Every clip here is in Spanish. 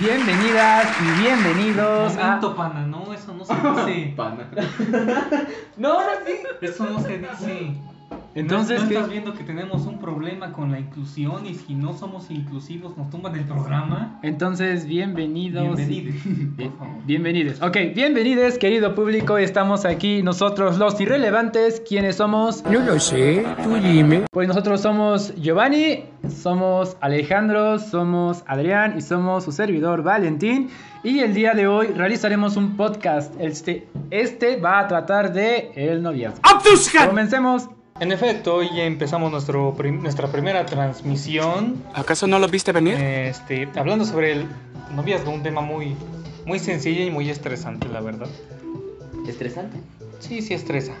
bienvenidas y bienvenidos a... Pana, no, eso no se dice. Pana. No, no, sí. Eso no se dice. Entonces, ¿no, no ¿qué? estás viendo que tenemos un problema con la inclusión y si no somos inclusivos nos tumban el programa? Entonces, bienvenidos. Bienvenidos, Bien- favor. Bienvenidos. Ok, bienvenidos, querido público. Estamos aquí nosotros, los irrelevantes. ¿Quiénes somos? No lo sé, tú dime. Pues nosotros somos Giovanni, somos Alejandro, somos Adrián y somos su servidor Valentín. Y el día de hoy realizaremos un podcast. Este, este va a tratar de el noviazgo. Comencemos. En efecto, hoy ya empezamos nuestro prim- nuestra primera transmisión. ¿Acaso no lo viste venir? Este, hablando sobre el noviazgo, un tema muy, muy sencillo y muy estresante, la verdad. ¿Estresante? Sí, sí estresa.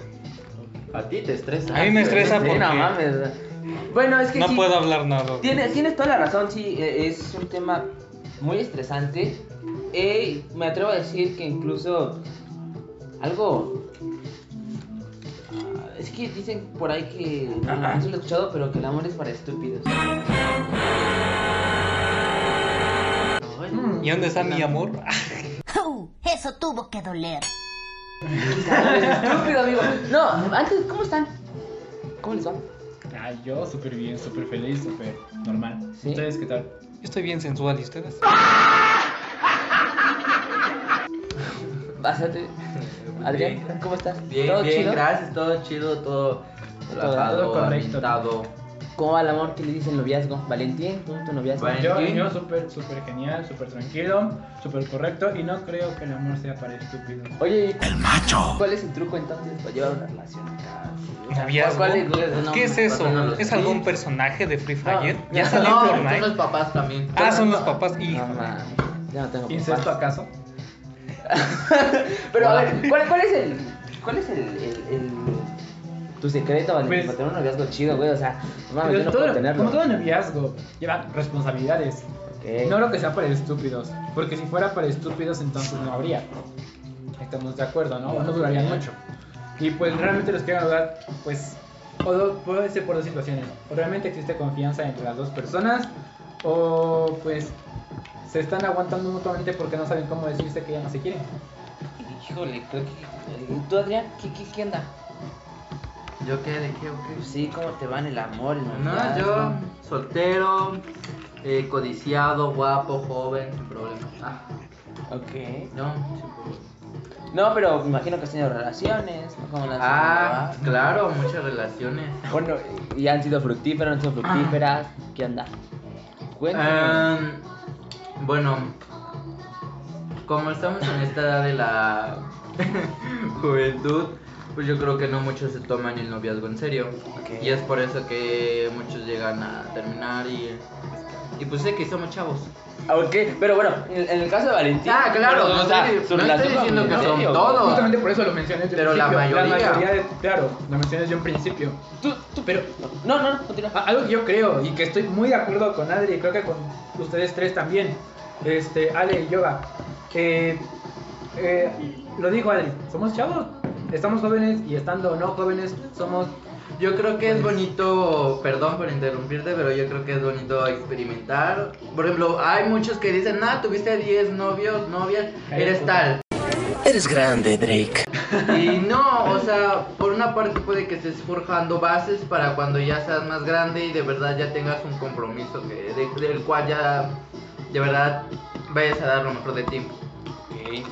A ti te estresa. A mí me estresa Sí, porque no mames. Bueno, es que no sí, puedo hablar nada. Tienes, tienes toda la razón, sí, eh, es un tema muy estresante. Eh, me atrevo a decir que incluso algo... ah, Es que dicen por ahí que, no, no si lo he escuchado, pero que el amor es para estúpidos. ¿Y dónde está mi amor? Uh, eso tuvo que doler. Estúpido, amigo. No, antes, ¿cómo están? ¿Cómo les va? Ah, yo súper bien, súper feliz, súper normal. ¿Sí? ¿Ustedes qué tal? Yo estoy bien sensual y ustedes. Pásate. Adrián, ¿cómo estás? Bien, ¿Todo bien, chido? gracias, todo chido, todo relajado, todo correcto. ¿Cómo va el amor? ¿Qué le dice el noviazgo? Valentín, ¿cómo tu noviazgo? Yo, yo súper, súper genial, súper tranquilo, súper correcto y no creo que el amor sea para estúpidos. Oye, el macho. ¿Cuál es el truco entonces para llevar una relación acá? ¿Noviazgo? ¿cuál es- cuál es- no, ¿Qué es eso? ¿Es Sí. algún personaje de Free Fire? No, ¿Ya no, salió No, en son los Fortnite? papás también. Ah, son los papás. Mames, ya no tengo ¿Incesto papás. acaso? Pero a ver, ¿cuál, cuál es el. ¿Cuál es el. el, el- tu secreto, Valentín, Pues- para tener un noviazgo chido, güey? O sea, no mames, yo Pero no todo- puedo tenerlo. como todo noviazgo, lleva responsabilidades. No lo que sea para estúpidos, porque si fuera para estúpidos entonces no habría. Estamos de acuerdo, ¿no? No durarían mucho. Y pues realmente los que van a durar, pues, o puede ser por dos situaciones. O realmente existe confianza entre las dos personas, o pues se están aguantando mutuamente porque no saben cómo decirse que ya no se quieren. Híjole, creo que. ¿Tú, Adrián? ¿Qué, qué, qué onda? ¿Yo qué? ¿De qué qué? Sí, ¿cómo te va en el amor? el No, noviazgo? yo soltero, eh, codiciado, guapo, joven, sin problema. Ah, Ok. no, sin problema. No, pero me imagino que has tenido relaciones, ¿no? Como las Ah, claro, muchas relaciones. Bueno, y han sido fructíferas, han sido fructíferas. ¿Qué onda? Cuéntame. Em, bueno, como estamos en esta edad de la juventud, pues yo creo que no muchos se toman el noviazgo en serio. Y es por eso que muchos llegan a terminar y... Y pues sé que somos chavos. Ah, Ok, pero bueno, en, en el caso de Valentín. Ah, claro, pero, no o sea, estoy- su no relación estoy diciendo que son serio, todos. Justamente por eso lo mencioné desde Pero la principio. mayoría. de- claro, lo mencioné desde un principio. Tú, tú, Pero No, no, no, continúa. A- Algo que yo creo y que estoy muy de acuerdo con Adri y creo que con ustedes tres también, este, Ale y Yoga, que eh, lo dijo Adri, somos chavos, estamos jóvenes y estando no jóvenes somos... Yo creo que es bonito, perdón por interrumpirte, pero yo creo que es bonito experimentar. Por ejemplo, hay muchos que dicen, ah, tuviste 10 novios, novias, eres tal. Eres grande, Drake. Y no, o sea, por una parte puede que estés forjando bases para cuando ya seas más grande y de verdad ya tengas un compromiso que, de- del cual ya de verdad vayas a dar lo mejor de ti. Ok.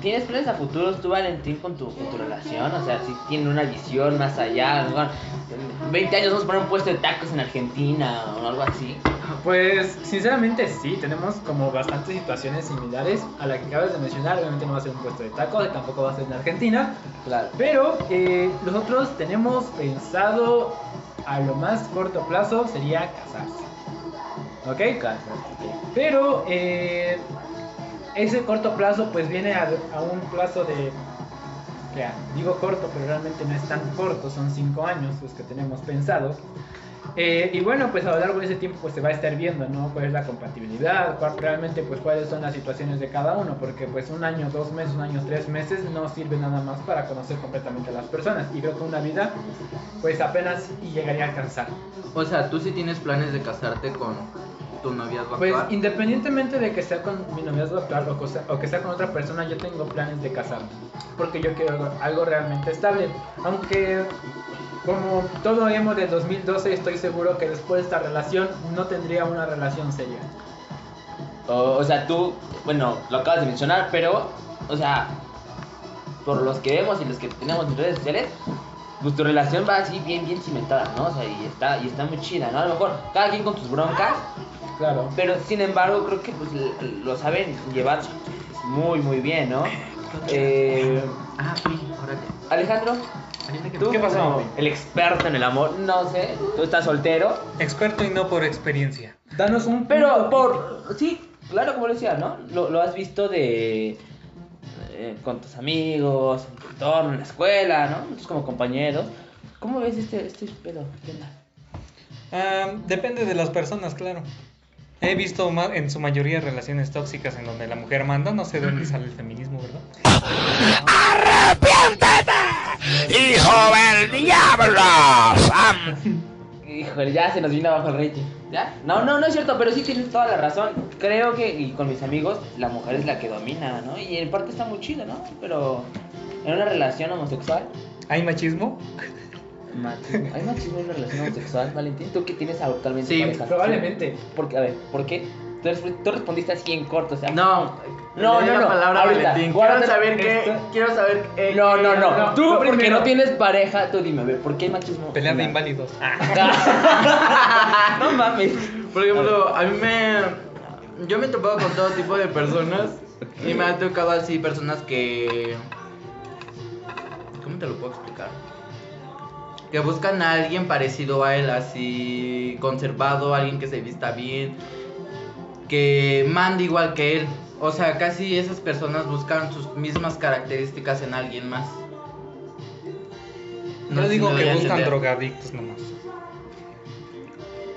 ¿Tienes planes a futuros tú, Valentín, con tu, con tu relación? O sea, si tienen una visión más allá. ¿no? En 20 años vamos a poner un puesto de tacos en Argentina o algo así. Pues sinceramente sí, tenemos como bastantes situaciones similares a la que acabas de mencionar, obviamente no va a ser un puesto de tacos tampoco va a ser en Argentina, Claro. pero eh, nosotros tenemos pensado a lo más corto plazo sería casarse. ¿Ok? Pero eh, ese corto plazo pues viene a, a un plazo de... que, digo corto, pero realmente no es tan corto, son 5 años los que tenemos pensados. Eh, y bueno, pues a lo largo de ese tiempo pues se va a estar viendo, ¿no? Cuál es la compatibilidad, cuál, realmente pues cuáles son las situaciones de cada uno, porque pues un año, dos meses, un año, tres meses no sirve nada más para conocer completamente a las personas. Y creo que una vida pues apenas y llegaría a alcanzar. O sea, tú sí tienes planes de casarte con tu noviazgo Pues actual? independientemente de que sea con mi noviazgo actual o, cosa- o que sea con otra persona, yo tengo planes de casarme. Porque yo quiero algo, algo realmente estable. Aunque como todo emo del 2012 estoy seguro que después de esta relación no tendría una relación seria. O, o sea, tú, bueno, lo acabas de mencionar, pero, o sea, por los que vemos y los que tenemos en redes sociales, pues tu relación va así bien, bien cimentada, ¿no? O sea, y está, y está muy chida, ¿no? A lo mejor cada quien con sus broncas, Claro. pero sin embargo creo que pues lo saben llevar muy, muy bien, ¿no? Eh, Ah, sí, órale. Alejandro, ¿tú? ¿Qué pasó? El experto en el amor, no sé, tú estás soltero, Experto y no por experiencia. Danos un Pero punto. por. Sí, claro, como lo decía, ¿no? Lo, lo has visto de. Eh, con tus amigos, en tu entorno, en la escuela, ¿no? Nosotros como compañeros. ¿Cómo ves este, este pedo? Ah, depende de las personas, claro. He visto en su mayoría relaciones tóxicas en donde la mujer manda, no sé de dónde sale el feminismo, ¿verdad? ¡Hijo del diablo! Am- Híjole, ya se nos vino abajo el rating. ¿Ya? No, no, no es cierto, pero sí tienes toda la razón. Creo que, y con mis amigos, la mujer es la que domina, ¿no? Y en parte está muy chido, ¿no? Pero en una relación homosexual, ¿Hay machismo? machismo. ¿Hay machismo en una relación homosexual, Valentín? ¿Tú que tienes actualmente Sí, pareja? Probablemente. Porque, a ver, ¿por qué? Tú respondiste así en corto, o sea. No, No, no, la no, palabra ahorita, Valentín. Quiero saber qué. Quiero saber. eh, No, no, no. No, Tú, tú porque primero. no tienes pareja, tú dime, a ver, ¿por qué hay machismo? Pelea de inválidos. Ah. no mames. Por ejemplo, a mí me. Yo me he topado con todo tipo de personas. Y me ha tocado así personas que. ¿Cómo te lo puedo explicar? Que buscan a alguien parecido a él, así conservado, alguien que se vista bien, que mande igual que él. O sea, casi esas personas buscan sus mismas características en alguien más. No Yo si digo que buscan entender. drogadictos nomás.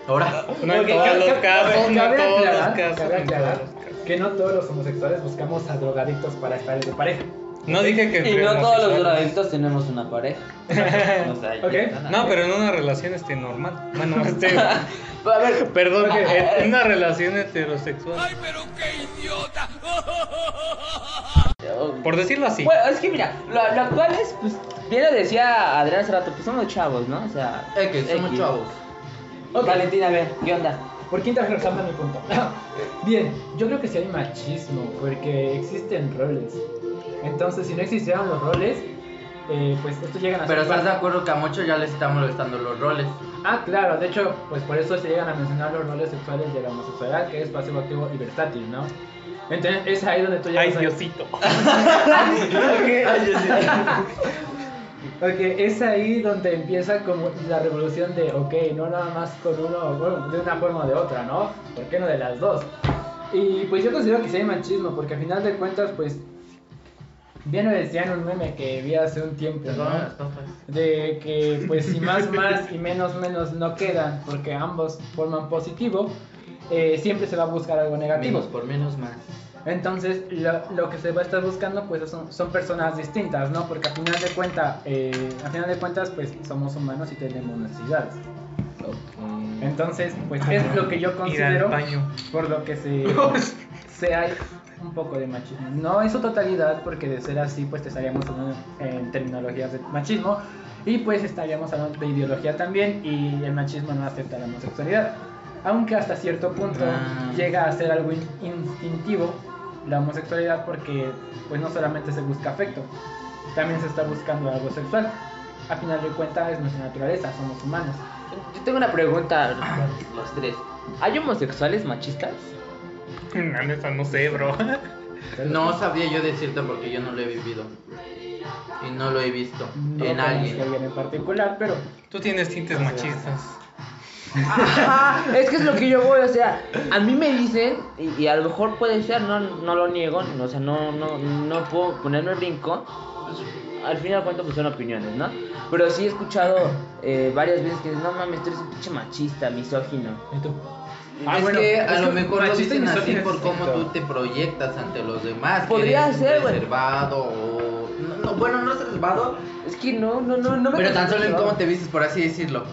Ahora. No en todos los ca- casos, no en todos los casos. cabe no en todos aclarar los casos. que no todos los homosexuales buscamos a drogadictos para estar de pareja. No dije que Y no todos los drogadictos tenemos una pareja. O sea, ya Ok. están No, pero en una relación este normal. Bueno, este. A ver, Perdón, en una relación heterosexual. Por decirlo así. Bueno, es que mira, lo, lo actual es, pues, bien lo decía Adrián hace rato, pues somos chavos, ¿no? O sea, Es que somos X. chavos. Ok. Valentina, a ver, ¿qué onda? ¿Por qué regresando a mi punto? Bien, yo creo que sí hay machismo, porque existen roles. Entonces, si no existieran los roles, eh, pues estos llegan a Pero estás de acuerdo que a muchos ya les están molestando los roles. Ah, claro, de hecho, pues por eso se llegan a mencionar los roles sexuales de la homosexualidad, que es pasivo, activo y versátil, ¿no? Entonces, es ahí donde tú ya Ay, vas a- Diosito. Ok, es ahí donde empieza como la revolución de, ok, no nada más con uno, bueno, de una forma o de otra, ¿no? ¿Por qué no de las dos? Y pues yo considero que sí hay machismo, porque al final de cuentas, pues, bien lo decía en un meme que vi hace un tiempo, ¿no? De que pues si más más y menos menos no quedan, porque ambos forman positivo, eh, siempre se va a buscar algo negativo. Menos por menos más. Entonces, lo, lo que se va a estar buscando, pues, son, son personas distintas, ¿no? Porque a final de cuentas, eh, a final de cuentas, pues, somos humanos y tenemos necesidades. Entonces, pues, es lo que yo considero, por lo que se, se hay un poco de machismo. No en su totalidad, porque de ser así, pues, te estaríamos hablando en terminologías de machismo y, pues, estaríamos hablando de ideología también y el machismo no acepta la homosexualidad. Aunque hasta cierto punto Ah. llega a ser algo in- instintivo la homosexualidad porque pues no solamente se busca afecto, también se está buscando algo sexual. A final de cuentas es nuestra naturaleza, somos humanos. Yo tengo una pregunta, los tres. ¿Hay homosexuales machistas? La neta, no sé, bro. No sabría yo decirte porque yo no lo he vivido. Y no lo he visto No en alguien. alguien en particular, pero Tú tienes tintes machistas. Ajá, es que es lo que yo voy, o sea, a mí me dicen, y, y a lo mejor puede ser, no, no lo niego, o sea, no, no, no puedo ponerme brinco, pues, al fin y al cuento pues son opiniones, ¿no? Pero sí he escuchado eh, varias veces que dicen, no mames, tú eres un pinche machista, misógino. ¿y tú? es Ah, bueno, que es a que lo mejor lo dicen así por es cómo tú te proyectas ante los demás. que Podría ser, güey. reservado o. No, no, bueno, no reservado, Es que no, no, no, no me pero tan solo en cómo te vistes, por así decirlo.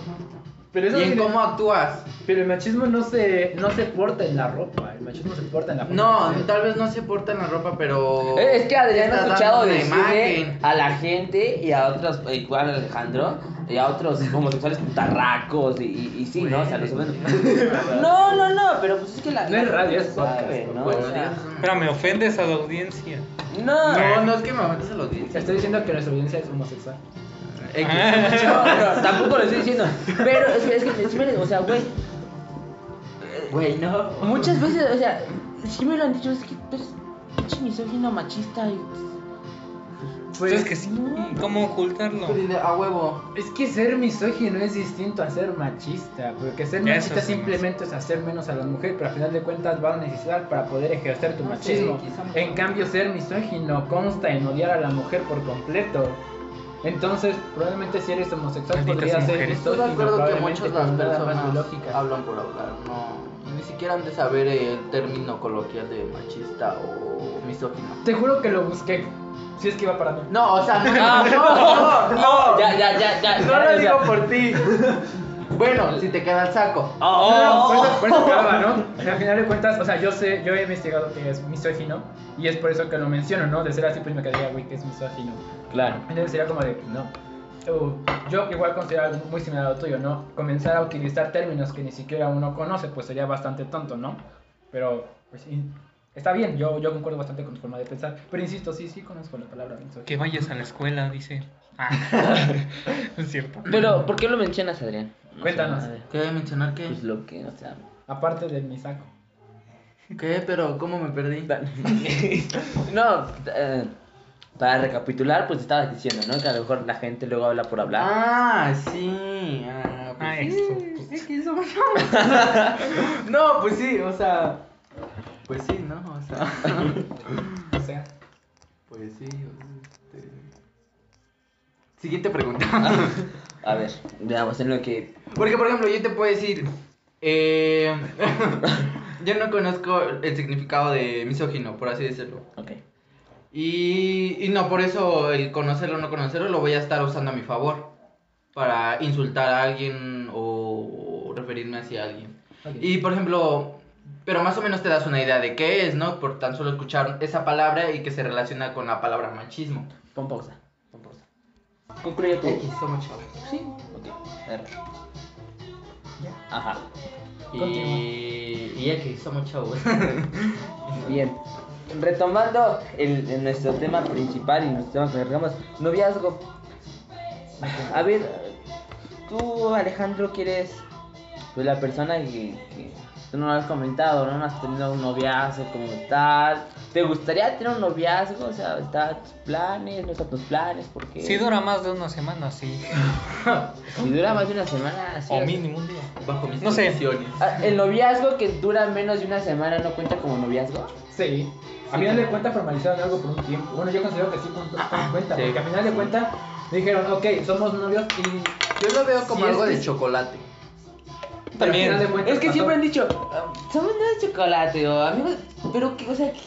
Pero eso y en cómo actúas. Pero el machismo no se, no se porta en la ropa, machismo se porta en la forma No, ser. tal vez no se porta en la ropa, pero. Eh, Es que Adrián ha escuchado decirle a la gente y a otros, eh, igual Alejandro, y a otros homosexuales putarracos y, y, y sí, ¿no? O sea, los ofenden. No, no, no, pero pues es que la. No es radio, es sabe, podcast, ¿no? Bueno, O sea, Pero me ofendes a la audiencia. no, No, no es que me metes a la Te audiencia. estoy diciendo que nuestra audiencia es homosexual. X. no, no, tampoco lo estoy diciendo. Pero es que, es que, sí me- o sea, güey, Güey, no. muchas veces, o sea, sí me lo han dicho, es que tú eres pinche misógino machista y. Pues, es que sí, ¿cómo ocultarlo? A huevo. Es que ser misógino es distinto a ser machista, porque ser Eso machista sí, simplemente es hacer menos a la mujer, pero al final de cuentas va a necesitar para poder ejercer tu No machismo. En cambio, ser misógino consta en odiar a la mujer por completo. Entonces, probablemente si eres homosexual Malditas podría ser mujeres. Estoy misógino, de acuerdo que muchas las personas biológica. hablan por hablar, no, ni siquiera han de saber el término coloquial de machista o misógino. Te juro que lo busqué. Si es que iba para mí. No, o sea, no, Ah, no, no, no, Ya, ya, ya, ya. no lo digo por ti. Bueno, si te queda el saco. Oh, No, oh, por eso, por eso acaba, ¿no? O sea, al final de cuentas, o sea, yo sé, yo he investigado que es misógino y es por eso que lo menciono, ¿no? De ser así, pues me quedaría, güey, que es misógino. Claro. Entonces sería como de, no. O, yo igual considero algo muy similar a lo tuyo, ¿no? Comenzar a utilizar términos que ni siquiera uno conoce, pues sería bastante tonto, ¿no? Pero, pues, in- está bien, yo, yo concuerdo bastante con tu forma de pensar. Pero insisto, sí, sí conozco la palabra. Que vayas a la escuela, dice. Ah, es cierto. Pero, ¿por qué lo mencionas, Adrián? Cuéntanos. ver, ¿Qué mencionar qué? Pues lo que, o sea. Aparte de mi saco. ¿Qué? Pero ¿cómo me perdí? no, eh, para recapitular, pues estabas diciendo, ¿no? Que a lo mejor la gente luego habla por hablar. Ah, sí. Ah, pues Ah, sí. eso. Es que eso- No, pues sí, o sea. Pues sí, ¿no? O sea. O sea, Pues sí. este... Siguiente pregunta. A ver, veamos en lo que. Porque, por ejemplo, yo te puedo decir. Eh, yo no conozco el significado de misógino, por así decirlo. Ok. Y, y no, por eso el conocerlo o no conocerlo lo voy a estar usando a mi favor. Para insultar a alguien o referirme hacia alguien. Y por ejemplo, pero más o menos te das una idea de qué es, ¿no? Por tan solo escuchar esa palabra y que se relaciona con la palabra machismo. Pon pausa. Pon pausa. Concluye tú. X, somos chavos. Sí, ok. A ver. Ya. Ajá. Y, y X, somos chavos. Bien. Retomando el, nuestro tema principal y nuestro tema que agregamos, noviazgo. A ver, tú Alejandro quieres pues la persona que tú no lo has comentado, ¿no? No has tenido un noviazgo como tal. ¿Te gustaría tener un noviazgo? O sea, ¿está tus planes? ¿No están tus planes? Porque Si dura más de una semana, sí. si dura más de una semana, sí, O mínimo un día. Bajo mis No sé. condiciones. Ah, ¿El noviazgo que dura menos de una semana no cuenta como noviazgo? Sí. A final de cuentas formalizaron algo por un tiempo. Bueno, yo considero que sí cuenta, cuenta Sí. porque a final de cuentas dijeron, ok, somos novios y Yo lo veo como Sí, algo es que de chocolate. También. Es que siempre han dicho, "Ah, somos no de chocolate o amigos, pero que, o sea, ¿qué-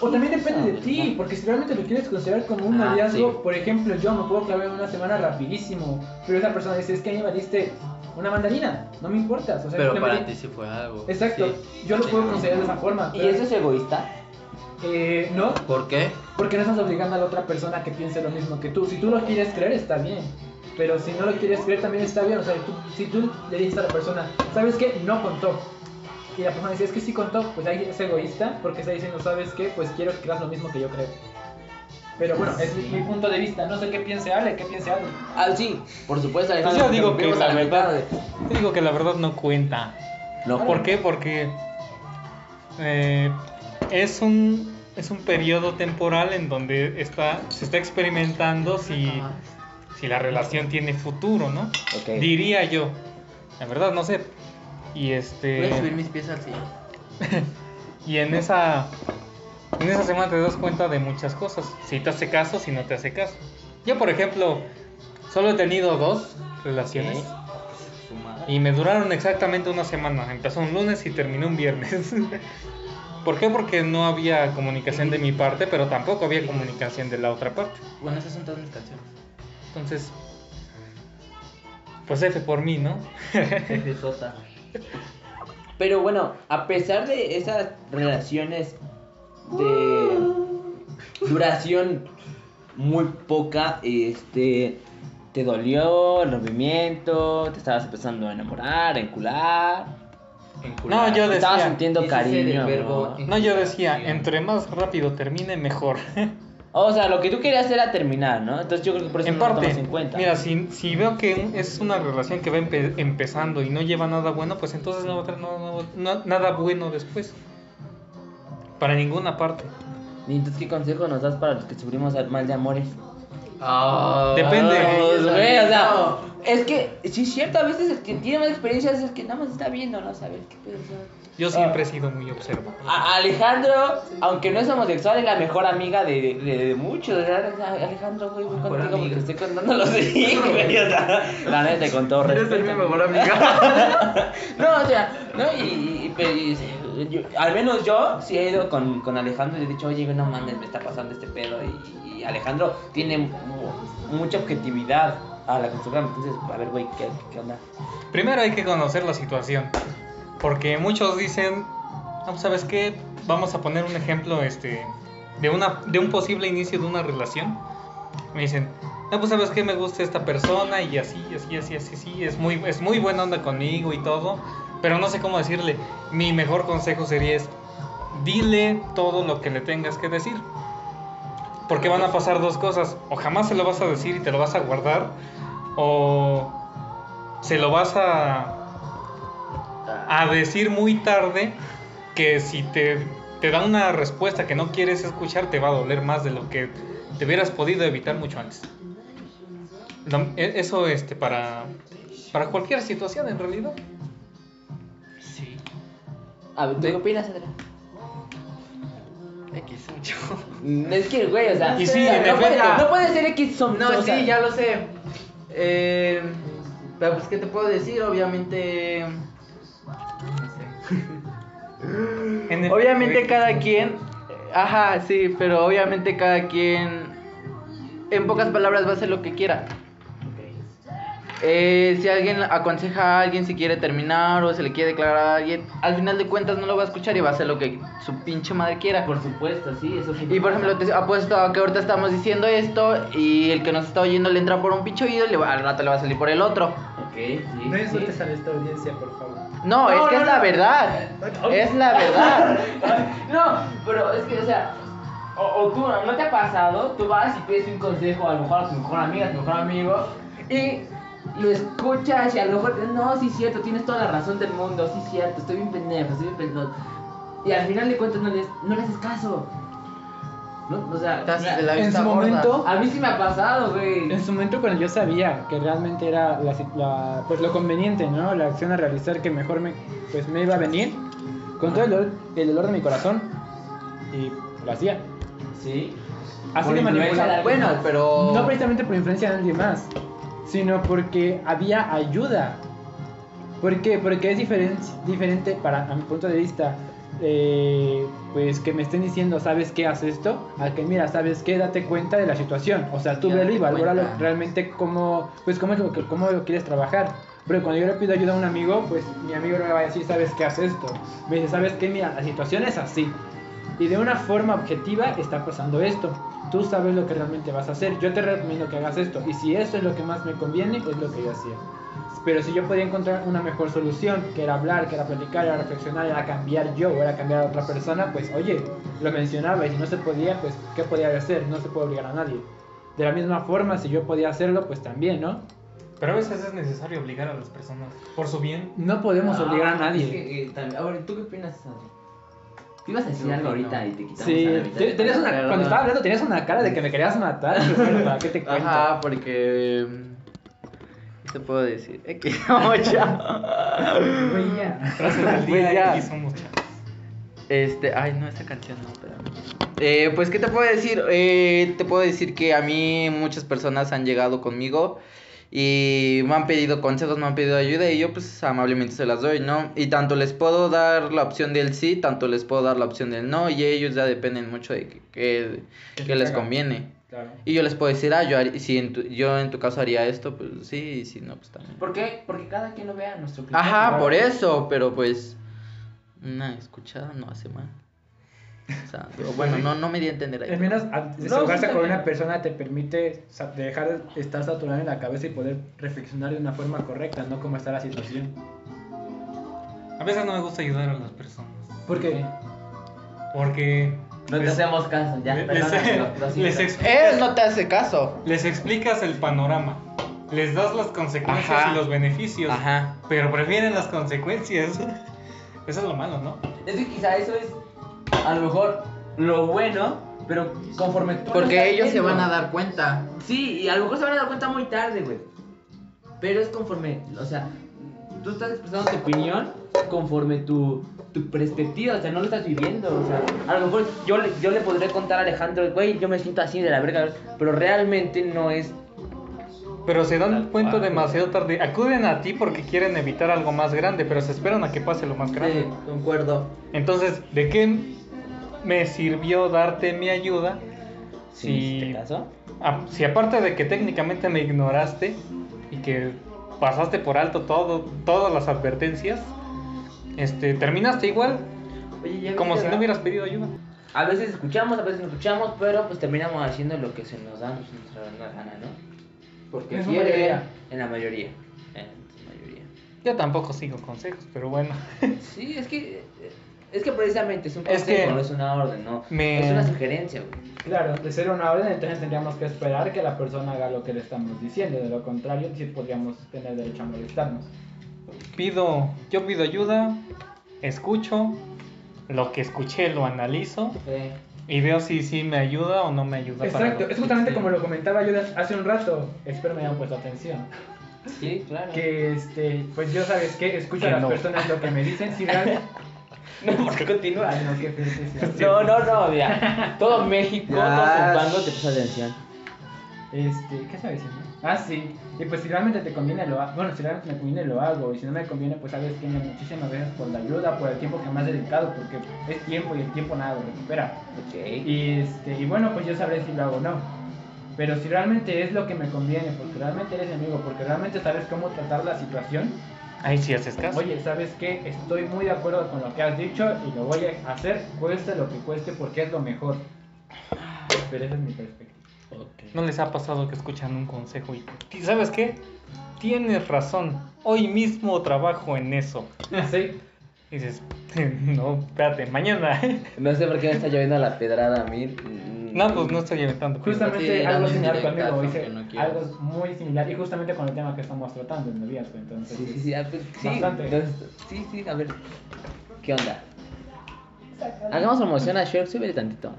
O también depende de ti, porque si realmente lo quieres considerar como un Ah, noviazgo, sí. por ejemplo, yo me puedo clavar en una semana rapidísimo, pero esa persona dice, es que a mí me diste una mandarina, no me importa. O sea, Pero para ti sí fue algo. Exacto, Sí. yo lo puedo considerar de esa forma. ¿Y pero- eso es egoísta? Eh, no, ¿Por qué? porque no estás obligando a la otra persona que piense lo mismo que tú. Si tú lo quieres creer, está bien. Pero si no lo quieres creer, también está bien. O sea, tú- si tú le dices a la persona, ¿sabes qué? No contó. Y la persona dice, es que sí contó, pues ahí es egoísta porque está diciendo, ¿sabes qué? Pues quiero que creas lo mismo que yo creo. Pero bueno, es mi, mi punto de vista. No sé qué piense Ale, qué piense Ale. Ah, sí, por supuesto, Pues yo digo que la verdad, digo que la verdad no cuenta. No, ¿Por qué? Porque eh, es un es un periodo temporal en donde está se está experimentando si, si la relación tiene futuro, ¿no? Diría yo. La verdad no sé. Y Voy a subir este mis pies al sillón. y en esa en esa semana te das cuenta de muchas cosas. Si te hace caso, si no te hace caso. Yo, por ejemplo, solo he tenido dos relaciones. Y me duraron exactamente una semana. Empezó un lunes y terminó un viernes. ¿Por qué? Porque no había comunicación de mi parte, pero tampoco había comunicación de la otra parte. Bueno, esas son todas mis canciones. Entonces, Pues F por mí, ¿no? Jefe sota. Pero bueno, a pesar de esas relaciones de duración muy poca, este, te dolió el rompimiento, te estabas empezando a enamorar, a encular, No, yo te estabas decía, sintiendo cariño. verbo ¿no? no, yo decía, entre más rápido termine, mejor. O sea, lo que tú querías era terminar, ¿no? Entonces yo creo que por eso en no lo parte, tomas en cuenta. mira, si, si veo que un- es una relación que va empe- empezando y no lleva nada bueno, pues entonces no va a traer no- no- no- nada bueno después. Para ninguna parte. ¿Y entonces qué consejo nos das para los que sufrimos mal de amores? Ah, Depende. Pues, güey, o sea, es que, sí es cierto, a veces el que tiene más experiencia es el que nada más está viendo, ¿no? Saber qué pedo. Yo siempre he sido muy observador. A- Alejandro, aunque no es homosexual, es la mejor amiga de, de, de muchos. ¿verdad? O sea, Alejandro, güey, voy Mejor contigo porque amiga. estoy contándolo así, güey. O sea, la neta, con todo ¿Quieres ser respeto. mi mejor amiga? No, o sea, no, y, y- y- y- yo- al menos yo sí he ido con, con Alejandro y he dicho, oye, güey, no mames, me está pasando este pedo. Y, y Alejandro tiene mu- mucha objetividad a la construcción. Entonces, a ver, güey, ¿qué, ¿qué onda? Primero hay que conocer la situación. Porque muchos dicen, "Ah, pues, ¿sabes qué? Vamos a poner un ejemplo este, de, una, de un posible inicio de una relación. Me dicen, no, pues sabes qué, me gusta esta persona y así, así, así, así, así, es muy, es muy buena onda conmigo y todo, pero no sé cómo decirle. Mi mejor consejo sería es, dile todo lo que le tengas que decir. Porque van a pasar dos cosas, o jamás se lo vas a decir y te lo vas a guardar, o se lo vas a, a decir muy tarde que si te, te da una respuesta que no quieres escuchar te va a doler más de lo que te hubieras podido evitar mucho antes. E- Eso este para para cualquier situación en realidad. Sí. A ver, ¿tú qué opinas, Adrián? X mucho. Mm, Es que, güey, o sea, Y sí, o sea, en no, puede, efecto. no puede ser X son No, o sea, sí, ya lo sé. Eh, pero pues, ¿qué te puedo decir? Obviamente... Obviamente cada quien... Ajá, sí, pero obviamente cada quien... En pocas palabras va a hacer lo que quiera. Eh, si alguien aconseja a alguien si quiere terminar o se le quiere declarar a alguien, al final de cuentas no lo va a escuchar y va a hacer lo que su pinche madre quiera. Por supuesto, sí, eso siempre Y por ejemplo, te apuesto a que ahorita estamos diciendo esto y el que nos está oyendo le entra por un pinche oído y le va- al rato le va a salir por el otro. Ok, sí. No sí. insultes a esta audiencia, por favor. No, es que es la verdad. Es la verdad. No, pero es que, o sea, o, o tú, ¿no te ha pasado? Tú vas y pides un consejo a lo mejor a tu mejor amiga, a tu mejor amigo, y lo escuchas y a lo mejor, no, sí es cierto, tienes toda la razón del mundo, sí es cierto, estoy bien pendejo, estoy bien pendejo. Y al final de cuentas no le, no le haces caso. ¿No? O sea, mira, de la en vista su gorda. momento- a mí sí me ha pasado, güey. En su momento cuando yo sabía que realmente era la, la- pues lo conveniente, ¿no? La acción a realizar que mejor me, pues me iba a venir, con todo el dolor, el dolor de mi corazón, y lo hacía. Sí. Así Por de influencia manipulado. de alguien Bueno, más. pero. No precisamente por influencia de nadie más, sino porque había ayuda. ¿Por qué? Porque es diferente, diferente para a mi punto de vista, eh, pues que me estén diciendo, ¿sabes qué? Haz esto, a que mira, ¿sabes qué? Date cuenta de la situación. O sea, tú velo y valóralo realmente cómo, pues cómo, es lo que, cómo lo quieres trabajar. Pero cuando yo le pido ayuda a un amigo, pues mi amigo no me va a decir, ¿sabes qué? Haz esto. Me dice, ¿sabes qué? Mira, la situación es así. Y de una forma objetiva está pasando esto. Tú sabes lo que realmente vas a hacer. Yo te recomiendo que hagas esto. Y si esto es lo que más me conviene, es lo que yo hacía. Pero si yo podía encontrar una mejor solución, que era hablar, que era platicar, era reflexionar, era cambiar yo, o era cambiar a otra persona, pues oye, lo mencionaba. Y si no se podía, pues ¿qué podía hacer? No se puede obligar a nadie. De la misma forma, si yo podía hacerlo, pues también, ¿no? Pero a veces es necesario obligar a las personas por su bien. No podemos obligar a nadie. es que, eh, también- ahora, ¿tú qué opinas, Adri? Tú ibas a decir algo ahorita y te quitamos Sí, a la mitad. te- tenías una, cuando estaba hablando tenías una cara de que me querías matar. pero ¿Para qué te cuento? Ajá, porque. ¿Qué te puedo decir? X, no, ya. Güey, ya. Frases del día ya. somos chavos. Este, ay, no, esa canción no, espérame. Eh, pues, ¿qué te puedo decir? Eh, te puedo decir que a mí muchas personas han llegado conmigo y me han pedido consejos, me han pedido ayuda y yo pues amablemente se las doy, ¿no? Y tanto les puedo dar la opción del sí, tanto les puedo dar la opción del no y ellos ya dependen mucho de que, que- les haga. conviene. Claro. Y yo les puedo decir, ah, yo, haría- si en tu- yo en tu caso haría esto, pues sí, y si no, pues también. ¿Por qué? Porque cada quien lo vea a nuestro criterio. Ajá, por eso, pero pues una escuchada no hace mal. O sea, digo, bueno, no, no me di a entender ahí. Al menos No, desahogarse sí, con una persona te permite dejar de estar saturado en la cabeza y poder reflexionar de una forma correcta, no como está la situación. A veces no me gusta ayudar a las personas. Porque Porque. No te hacemos caso, ya. les, explicas, Él no te hace caso. les explicas el panorama. Les das las consecuencias Ajá. y los beneficios. Ajá. Pero prefieren las consecuencias. Eso es lo malo, ¿no? Es que quizá eso es a lo mejor lo bueno, pero conforme tú lo Porque estás ellos se van a dar cuenta. Sí, y a lo mejor se van a dar cuenta muy tarde, güey. Pero es conforme, o sea, tú estás expresando tu opinión conforme tu, tu perspectiva, o sea, no lo estás viviendo, o sea, a lo mejor yo le, yo le podré contar a Alejandro, güey, yo me siento así de la verga, pero realmente no es Pero se dan cuenta cual. demasiado tarde. Acuden a ti porque quieren evitar algo más grande, pero se esperan a que pase lo más grande. concuerdo. Entonces, ¿de qué me sirvió darte mi ayuda? Sí, Si, ¿te caso? a- si aparte de que técnicamente me ignoraste y que pasaste por alto todo, todas las advertencias, este, terminaste igual, Oye, ya como si no hubieras pedido ayuda. A veces escuchamos, a veces no escuchamos, pero pues terminamos haciendo lo que se nos da nuestra gana, ¿no? Porque En su quiere, mayoría. en la mayoría, en su mayoría. Yo tampoco sigo consejos, pero bueno. Sí, es que es que precisamente es un Es consejo, que no es una orden, ¿no? me- Es una sugerencia, güey. Claro, de ser una orden, entonces tendríamos que esperar que la persona haga lo que le estamos diciendo. De lo contrario, sí podríamos tener derecho a molestarnos. Pido, yo pido ayuda, escucho, lo que escuché lo analizo y veo si sí me ayuda o no me ayuda. Exacto, es justamente sí. como lo comentaba yo hace un rato. Espero me hayan puesto atención. Sí, claro. Que este, pues yo sabes que escucho Que a las no. personas lo que me dicen. Si realmente. No, porque continúa. Ay, no, qué. No, no, no, mira. Todo México, Ya. todo te puso atención. Este, ¿qué estaba diciendo? Ah, sí. Y pues si realmente te conviene lo hago. Bueno, si realmente me conviene lo hago. Y si no me conviene, pues sabes que muchísimas veces por la ayuda, por el tiempo que me has dedicado, porque es tiempo y el tiempo nada lo recupera. Ok. Y este, y bueno, pues yo sabré si lo hago o no. Pero si realmente es lo que me conviene, porque realmente eres mi amigo, porque realmente sabes cómo tratar la situación, Ahí sí haces caso. oye, ¿sabes qué? Estoy muy de acuerdo con lo que has dicho y lo voy a hacer, cueste lo que cueste, porque es lo mejor. Pero esa es mi perspectiva. ¿No les ha pasado que escuchan un consejo y ¿y sabes qué? Tienes razón, hoy mismo trabajo en eso. Sí, Y dices, no, espérate, mañana. No sé por qué me está lloviendo la pedrada a mí. No, pues no estoy inventando. justamente Sí, algo similar conmigo, hice no algo muy similar y justamente con el tema que estamos tratando en noviazgo, entonces. Sí, sí, sí, ah, pues, sí, Bastante. entonces, sí, sí, a ver. ¿Qué onda? Hagamos promoción a Shrek, súbele tantito.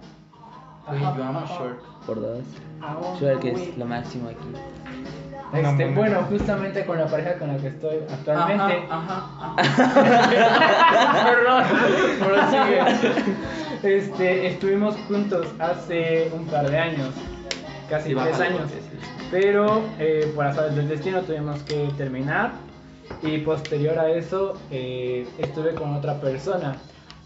Uy, yo amo short. Por dos. Ahora, Shrek es güey. lo máximo aquí. Este, No, no, no. bueno, justamente con la pareja con la que estoy actualmente. Ajá, ajá. Perdón, prosigue. Este, estuvimos juntos hace un par de años, casi Sí, tres años. Pero eh, por azares del destino tuvimos que terminar y posterior a eso eh, estuve con otra persona.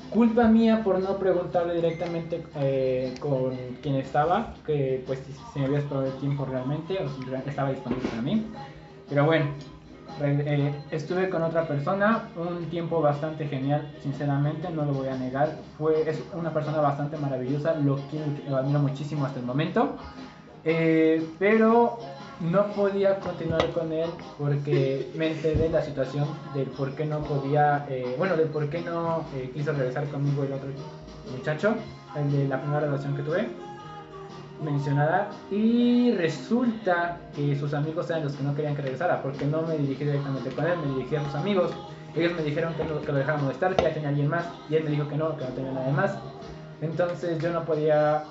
Culpa mía por no preguntarle directamente eh, con quién estaba, que pues si, me había esperado el tiempo realmente o si estaba disponible para mí. Pero bueno, eh, estuve con otra persona, un tiempo bastante genial, sinceramente, no lo voy a negar. Fue, es una persona bastante maravillosa, lo quiero, lo admiro muchísimo hasta el momento. Eh, pero no podía continuar con él porque me enteré de la situación del por qué no podía, eh, bueno, del por qué no eh, quiso regresar conmigo el otro muchacho, el de la primera relación que tuve mencionada y resulta que sus amigos eran los que no querían que regresara porque no me dirigí directamente con él, me dirigí a sus amigos. Ellos me dijeron que, no, que lo dejara molestar, que ya tenía alguien más y él me dijo que no, que no tenía nada más. Entonces yo no podía,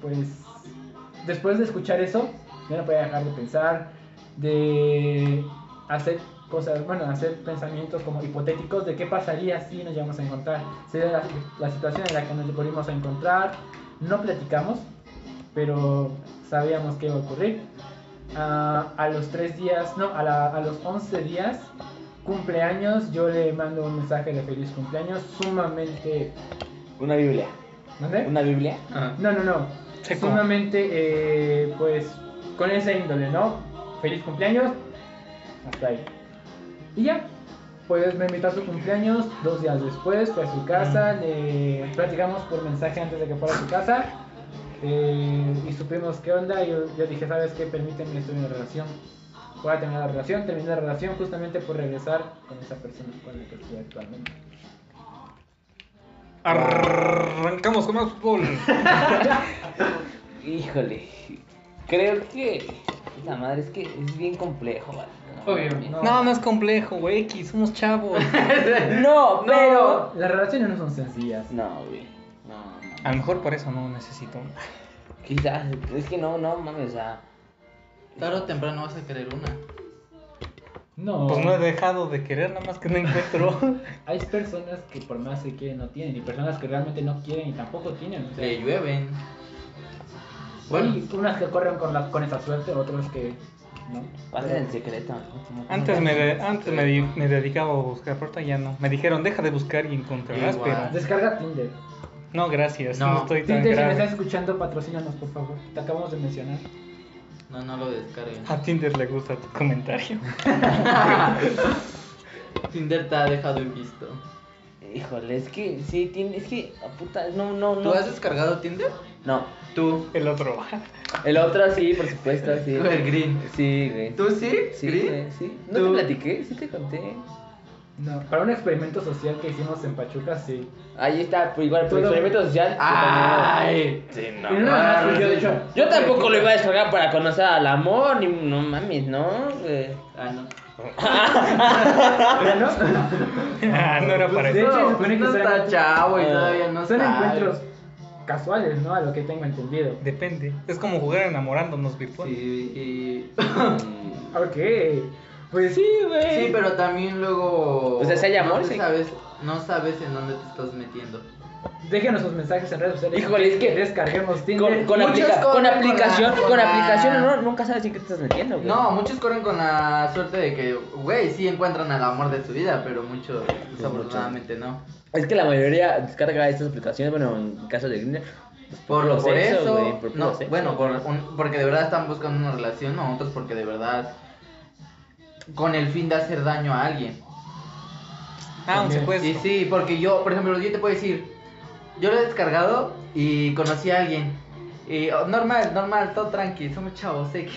pues, después de escuchar eso, yo no podía dejar de pensar, de hacer cosas, bueno, hacer pensamientos como hipotéticos de qué pasaría si nos llegamos a encontrar. Sería la, la situación en la que nos volvimos a encontrar, no platicamos, pero sabíamos que iba a ocurrir. Ah, a los tres días, no, a, la- a los 11 días, cumpleaños, yo le mando un mensaje de feliz cumpleaños sumamente... Una Biblia. ¿Dónde? ¿Una Biblia? No, no, no. Sumamente, eh, pues, con esa índole, ¿no? Feliz cumpleaños, hasta ahí. Y ya, pues me invitó a su cumpleaños, dos días después fue a su casa, le platicamos por mensaje antes de que fuera a su casa, eh, y supimos qué onda, y yo, yo dije, ¿sabes qué? Permíteme, estoy en una relación. Voy a terminar la relación, terminé la relación justamente por regresar con esa persona con la que estoy actualmente. Arrancamos con más fútbol. Híjole. Creo que. Esa madre es que es bien complejo, ¿vale? Obvio, no. No, no es complejo, güey. X, somos chavos. No, pero. Las relaciones no son sencillas. No, güey. No, no. A lo mejor por eso no necesito. una. Quizás. Es que no, no mames, o sea. Tarde o temprano vas a querer una. No. Pues no he dejado de querer, nada más que no encuentro. Hay personas que por más que quieren no tienen y personas que realmente no quieren y tampoco tienen. O sea, Le llueven. Bueno, unas que corren con, la, con esa suerte, otros que no. Pasen en secreto. Antes me, de- antes me, di- me dedicaba a buscar, pero ahorita ya no. Me dijeron, deja de buscar y encontrarás, Igual. pero. Descarga Tinder. No, gracias. No. No, estoy tan Tinder, si me estás escuchando, patrocínanos, por favor. Te acabamos de mencionar. no, no lo descarguen. A Tinder le gusta tu comentario. Tinder te ha dejado en visto. Híjole, es que sí, tiene. Es que. Puta, no, no, no. ¿Tú has descargado Tinder? No. Tú. El otro. El otro sí, por supuesto, sí. El green. Sí, güey. ¿Tú sí? Sí, ¿Green? güey, sí. ¿No ¿Tú? te platiqué? Sí te conté. No, para un experimento social que hicimos en Pachuca, sí. Ahí está, pues igual, por Todo- experimento social. ¡Ay! Sí, no más, yo de hecho. Yo tampoco lo iba a descargar para conocer al amor, ni no mames, ¿no? güey. Ah, no. No. Ah, no era para De eso. hecho, se No, supone que no está chavo y Ah, todavía no Son encuentros casuales, ¿no? A lo que tengo entendido. Depende. Es como jugar enamorándonos virtual. Sí, y... Ok. Pues Sí, güey. sí, pero también luego... O sea, si hay amor, no sí. sabes, no sabes en dónde te estás metiendo. Déjenos sus mensajes en redes sociales. Híjole, es que- descarguemos Tinder. Con, con, Muchos aplica- con corren con aplicación, la- con, con la- aplicación no, nunca sabes en qué te estás metiendo, güey. No, muchos corren con la suerte de que, güey, sí encuentran al amor de su vida, pero muchos desafortunadamente no. Es que la mayoría descarga estas aplicaciones, bueno, en caso de Grindr, pues, Por, por sexo, eso, güey, por no, sexo. bueno, por un- porque de verdad están buscando una relación, o otros porque de verdad con el fin de hacer daño a alguien. Ah, un secuestro. Y sí, porque yo, por ejemplo, yo te puedo decir, yo lo he descargado y conocí a alguien. Y oh, normal, normal, todo tranqui, somos chavos, X.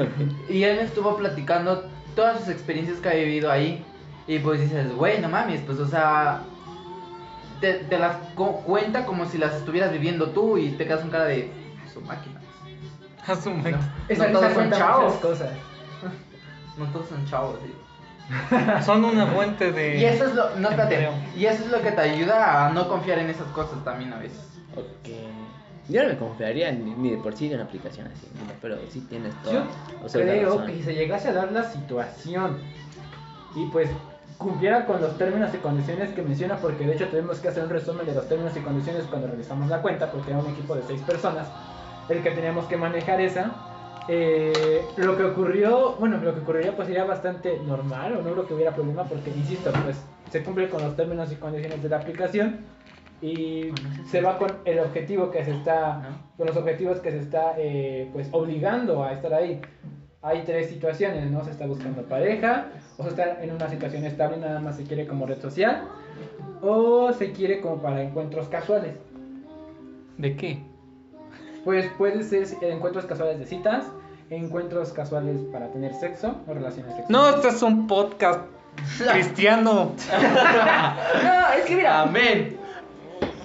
Y él me estuvo platicando todas sus experiencias que ha vivido ahí. Y pues dices, güey, no mames, pues o sea, te, te las cu- cuenta como si las estuvieras viviendo tú y te quedas con cara de su máquina. A su máquina. Esa no todos son chavos. cosas. No todos son chavos, sí. Son una fuente de. Y eso es lo, no, espérate, y eso es lo que te ayuda a no confiar en esas cosas también a veces. Ok. Yo no me confiaría ni, ni de por sí de una aplicación así, pero sí tienes todo. Yo o sea, creo que si se llegase a dar la situación y pues cumpliera con los términos y condiciones que menciona, porque de hecho tuvimos que hacer un resumen de los términos y condiciones cuando realizamos la cuenta, porque era un equipo de seis personas el que teníamos que manejar esa. Eh, lo que ocurrió, bueno, lo que ocurriría pues sería bastante normal, o no creo que hubiera problema, porque insisto, pues se cumple con los términos y condiciones de la aplicación y se va con el objetivo que se está, con los objetivos que se está eh, pues obligando a estar ahí. Hay tres situaciones, ¿no? Se está buscando pareja, o se está en una situación estable y nada más se quiere como red social, o se quiere como para encuentros casuales. ¿De qué? Pues puede ser encuentros casuales de citas, encuentros casuales para tener sexo o relaciones sexuales. No, este es un podcast cristiano. No, es que mira, Amén.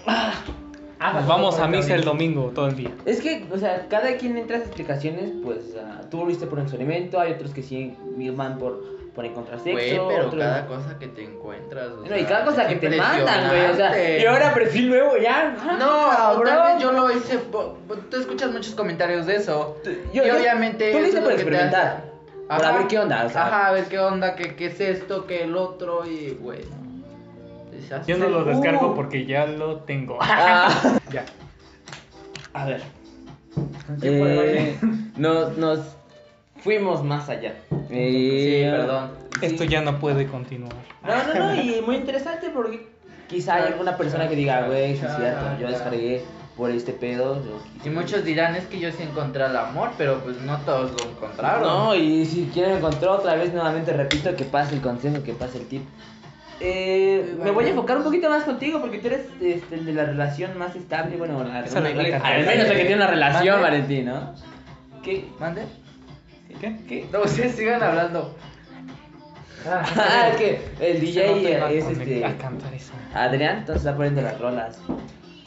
Ah, Nos vamos a misa el domingo todo el día. es que, o sea, cada quien entra a explicaciones, pues ah, tú lo viste por un experimento, hay otros que sí van por, por encontrar sexo, Güey, pero cada cosa que te encuentras. o No, y cada cosa que te mandan, güey, o sea, y ahora perfil nuevo, ya. No, cabrón. tal vez yo lo hice. Tú escuchas muchos comentarios de eso. Yo- y yo- obviamente. tú lo es por lo que experimentar, hace- para ver qué onda, o sea. Ajá, a ver qué onda, qué, qué es esto, qué el otro, y güey. Yo no lo descargo Uh, porque ya lo tengo. Ah, Ya. a ver, eh, nos, nos fuimos más allá. Sí, perdón. Esto ya no puede continuar. No, no, no, y muy interesante porque quizá hay alguna persona que diga, güey, sí es cierto, yo descargué por este pedo. Y muchos dirán, es que yo sí encontré el amor, pero pues no todos lo encontraron. No, y si quieren encontrar otra vez, nuevamente repito, que pase el consejo, que pase el tip. Eh, me voy a enfocar un poquito más contigo porque tú eres este, el de la relación más estable. Bueno, la, es la al menos el que tiene una relación, ¿Mande? Valentín, ¿no? ¿Qué? ¿Mande? ¿Qué? ¿Qué? No, ustedes sigan hablando. Ah, es que el Se DJ no es este. A cantar eso. Adrián, entonces está poniendo las rolas.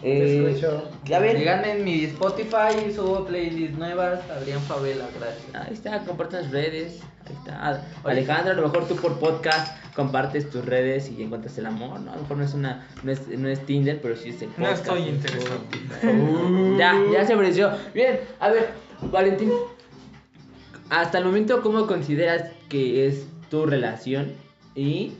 Eh, escucho. a ver, Síganme en mi Spotify, subo playlists nuevas. Adrián Favela, gracias. Ahí está, comparte las redes. Ahí está. Ah, Alejandro, a lo mejor tú por podcast compartes tus redes y encuentras el amor, ¿no? A lo mejor no es una, no es, no es Tinder, pero sí es el No podcast. estoy es interesado. Spotify. ya, ya se ofreció. Bien, a ver, Valentín. Hasta el momento, ¿cómo consideras que es tu relación? Y.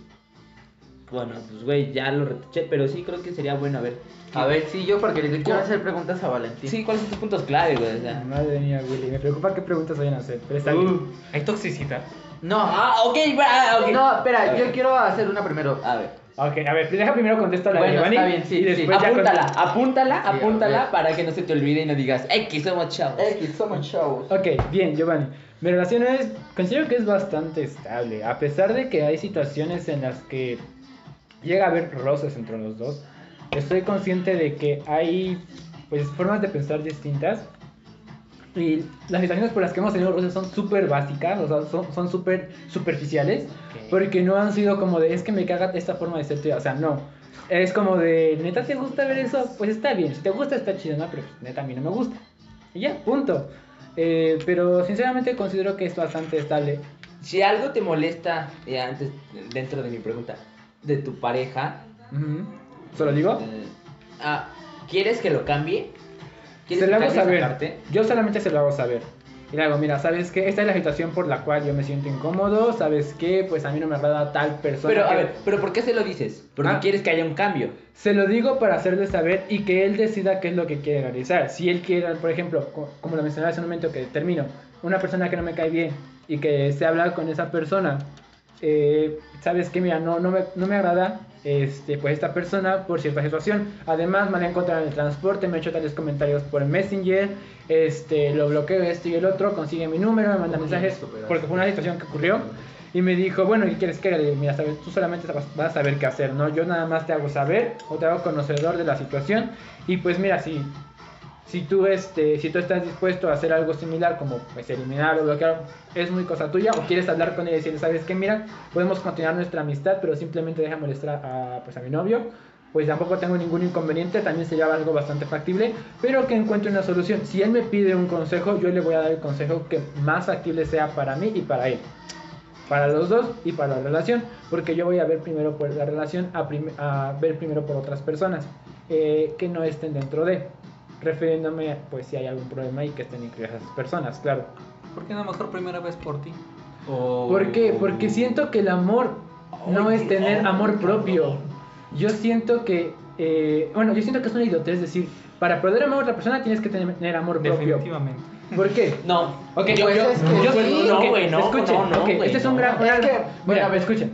Bueno, pues güey, ya lo retoché, pero sí creo que sería bueno, a ver. A ver, sí, yo porque le quiero hacer preguntas a Valentín. Sí, ¿cuáles son tus puntos clave, güey? O sea. Madre mía, Willy. Me preocupa qué preguntas vayan a hacer. Pero está bien. Uh, ¿Hay toxicidad? no, Ah, ok, ah, ok. no, espera, yo quiero hacer una primero. A ver. Ok, a ver, deja primero contesto a la de Bueno, Giovanni. está bien, sí, y sí. después Apúntala, apúntala, Sí, apúntala para que no se te olvide y no digas, X, somos chavos. X, somos chavos. Ok, bien, Giovanni. Mi relación es, considero que es bastante estable, a pesar de que hay situaciones en las que llega a haber roces entre los dos. Estoy consciente de que hay, pues, formas de pensar distintas. Y las situaciones por las que hemos tenido roces son súper básicas, o sea, son son súper superficiales. Ok. Porque no han sido como de, es que me caga esta forma de ser tuya. O sea, no. Es como de, neta, ¿te gusta ver eso? Pues está bien. Si te gusta, está chido, ¿no? Pero pues, neta, a mí no me gusta. Y ya, punto. Eh, pero sinceramente considero que es bastante estable. Si algo te molesta, eh, antes, dentro de mi pregunta, de tu pareja, Ujú. ¿Solo digo? eh, ah, ¿quieres que lo cambie? ¿Quieres Se lo hago saber. Yo solamente se lo hago saber. Y le hago, mira, ¿sabes qué? Esta es la situación por la cual yo me siento incómodo. ¿Sabes qué? Pues a mí no me agrada tal persona. Pero, a que- ver, ¿pero por qué se lo dices? Porque Ah. quieres que haya un cambio. Se lo digo para hacerle saber y que él decida qué es lo que quiere realizar. Si él quiere, por ejemplo, co- como lo mencionaba hace un momento que termino, una persona que no me cae bien y que se habla con esa persona, eh, sabes que mira, no, no, me, no me agrada este, pues esta persona por cierta situación. Además, me la encontrado en el transporte, me ha hecho tales comentarios por Messenger, este, lo bloqueo esto y el otro, consigue mi número, me manda mensajes porque fue una situación que ocurrió. Y me dijo, bueno, ¿qué quieres que haga? Mira, sabes, tú solamente vas, vas a saber qué hacer, ¿no? Yo nada más te hago saber o te hago conocedor de la situación. Y pues mira, si, si, tú, este, si tú estás dispuesto a hacer algo similar, como pues eliminar o bloquear, es muy cosa tuya. O quieres hablar con él y decirle, ¿sabes qué? Mira, podemos continuar nuestra amistad, pero simplemente deja molestar a, pues, a mi novio. Pues tampoco tengo ningún inconveniente, también sería algo bastante factible, pero que encuentre una solución. Si él me pide un consejo, yo le voy a dar el consejo que más factible sea para mí y para él para los dos y para la relación, porque yo voy a ver primero por la relación, a, prim- a ver primero por otras personas eh, que no estén dentro de, refiriéndome pues si hay algún problema y que estén incluidas esas personas, claro. ¿Por qué no mejor primera vez por ti? O... ¿Por qué? Porque siento que el amor no es tener amor propio. Yo siento que, eh, bueno, yo siento que es una idiotez decir, para poder amar a otra persona tienes que tener amor propio. Definitivamente. ¿Por qué? No. Ok, Pues es que yo- sí. No, ok, güey, no, escuchen, no, no, ok, güey, este es un no. gran... Es que, Mira, bueno, a ver, escuchen.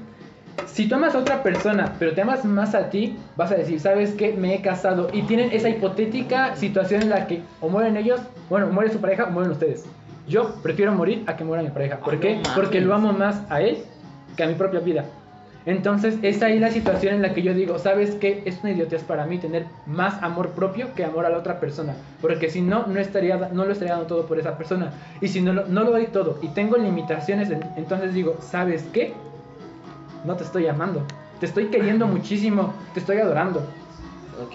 Si tú amas a otra persona, pero te amas más a ti, vas a decir, ¿sabes qué? Me he casado. Y tienen esa hipotética situación en la que o mueren ellos, bueno, muere su pareja o mueren ustedes. Yo prefiero morir a que muera mi pareja. ¿Por Ah, qué? Porque lo amo más a él que a mi propia vida. Entonces, es ahí la situación en la que yo digo, ¿sabes qué? Es una idiotez para mí tener más amor propio que amor a la otra persona. Porque si no, no, estaría, no lo estaría dando todo por esa persona. Y si no, no lo doy todo y tengo limitaciones, en- entonces digo, ¿sabes qué? No te estoy amando. Te estoy queriendo muchísimo. Te estoy adorando.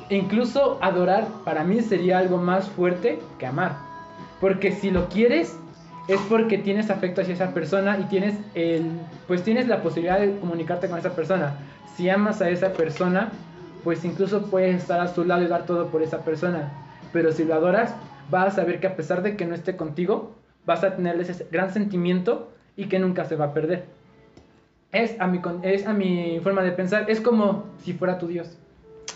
E incluso adorar para mí sería algo más fuerte que amar. Porque si lo quieres es porque tienes afecto hacia esa persona y tienes el pues tienes la posibilidad de comunicarte con esa persona. Si amas a esa persona, pues incluso puedes estar a su lado y dar todo por esa persona. Pero si lo adoras, vas a saber que a pesar de que no esté contigo, vas a tener ese gran sentimiento y que nunca se va a perder. Es a mi, con- es a mi forma de pensar, es como si fuera tu Dios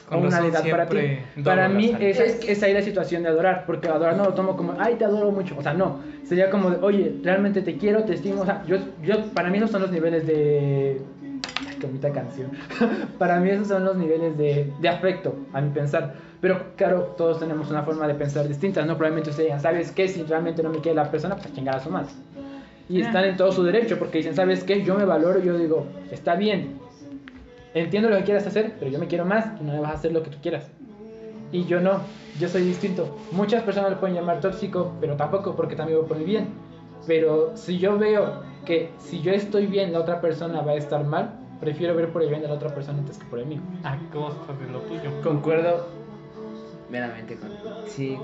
o Con una deidad para ti. Para mí sal. esa es, es ahí la situación de adorar, porque adorar no lo tomo como, ay, te adoro mucho. O sea, no. Sería como de, oye, realmente te quiero, te estimo. O sea, yo, yo, para mí esos son los niveles de, Qué bonita canción. Para mí esos son los niveles de, de afecto, a mi pensar. Pero claro, todos tenemos una forma de pensar distinta, ¿no? Probablemente ustedes digan, ¿sabes qué? Si realmente no me quiere la persona, pues a chingar a su madre. Y Ah. están en todo su derecho, porque dicen, ¿sabes qué? Yo me valoro, yo digo, está bien. Entiendo lo que quieras hacer, pero yo me quiero más y no me vas a hacer lo que tú quieras. Y yo no, yo soy distinto. Muchas personas lo pueden llamar tóxico, pero tampoco porque también voy por mi bien. Pero si yo veo que si yo estoy bien, la otra persona va a estar mal, prefiero ver por el bien de la otra persona antes que por el mío. A costa de lo tuyo. Concuerdo meramente con. Sí,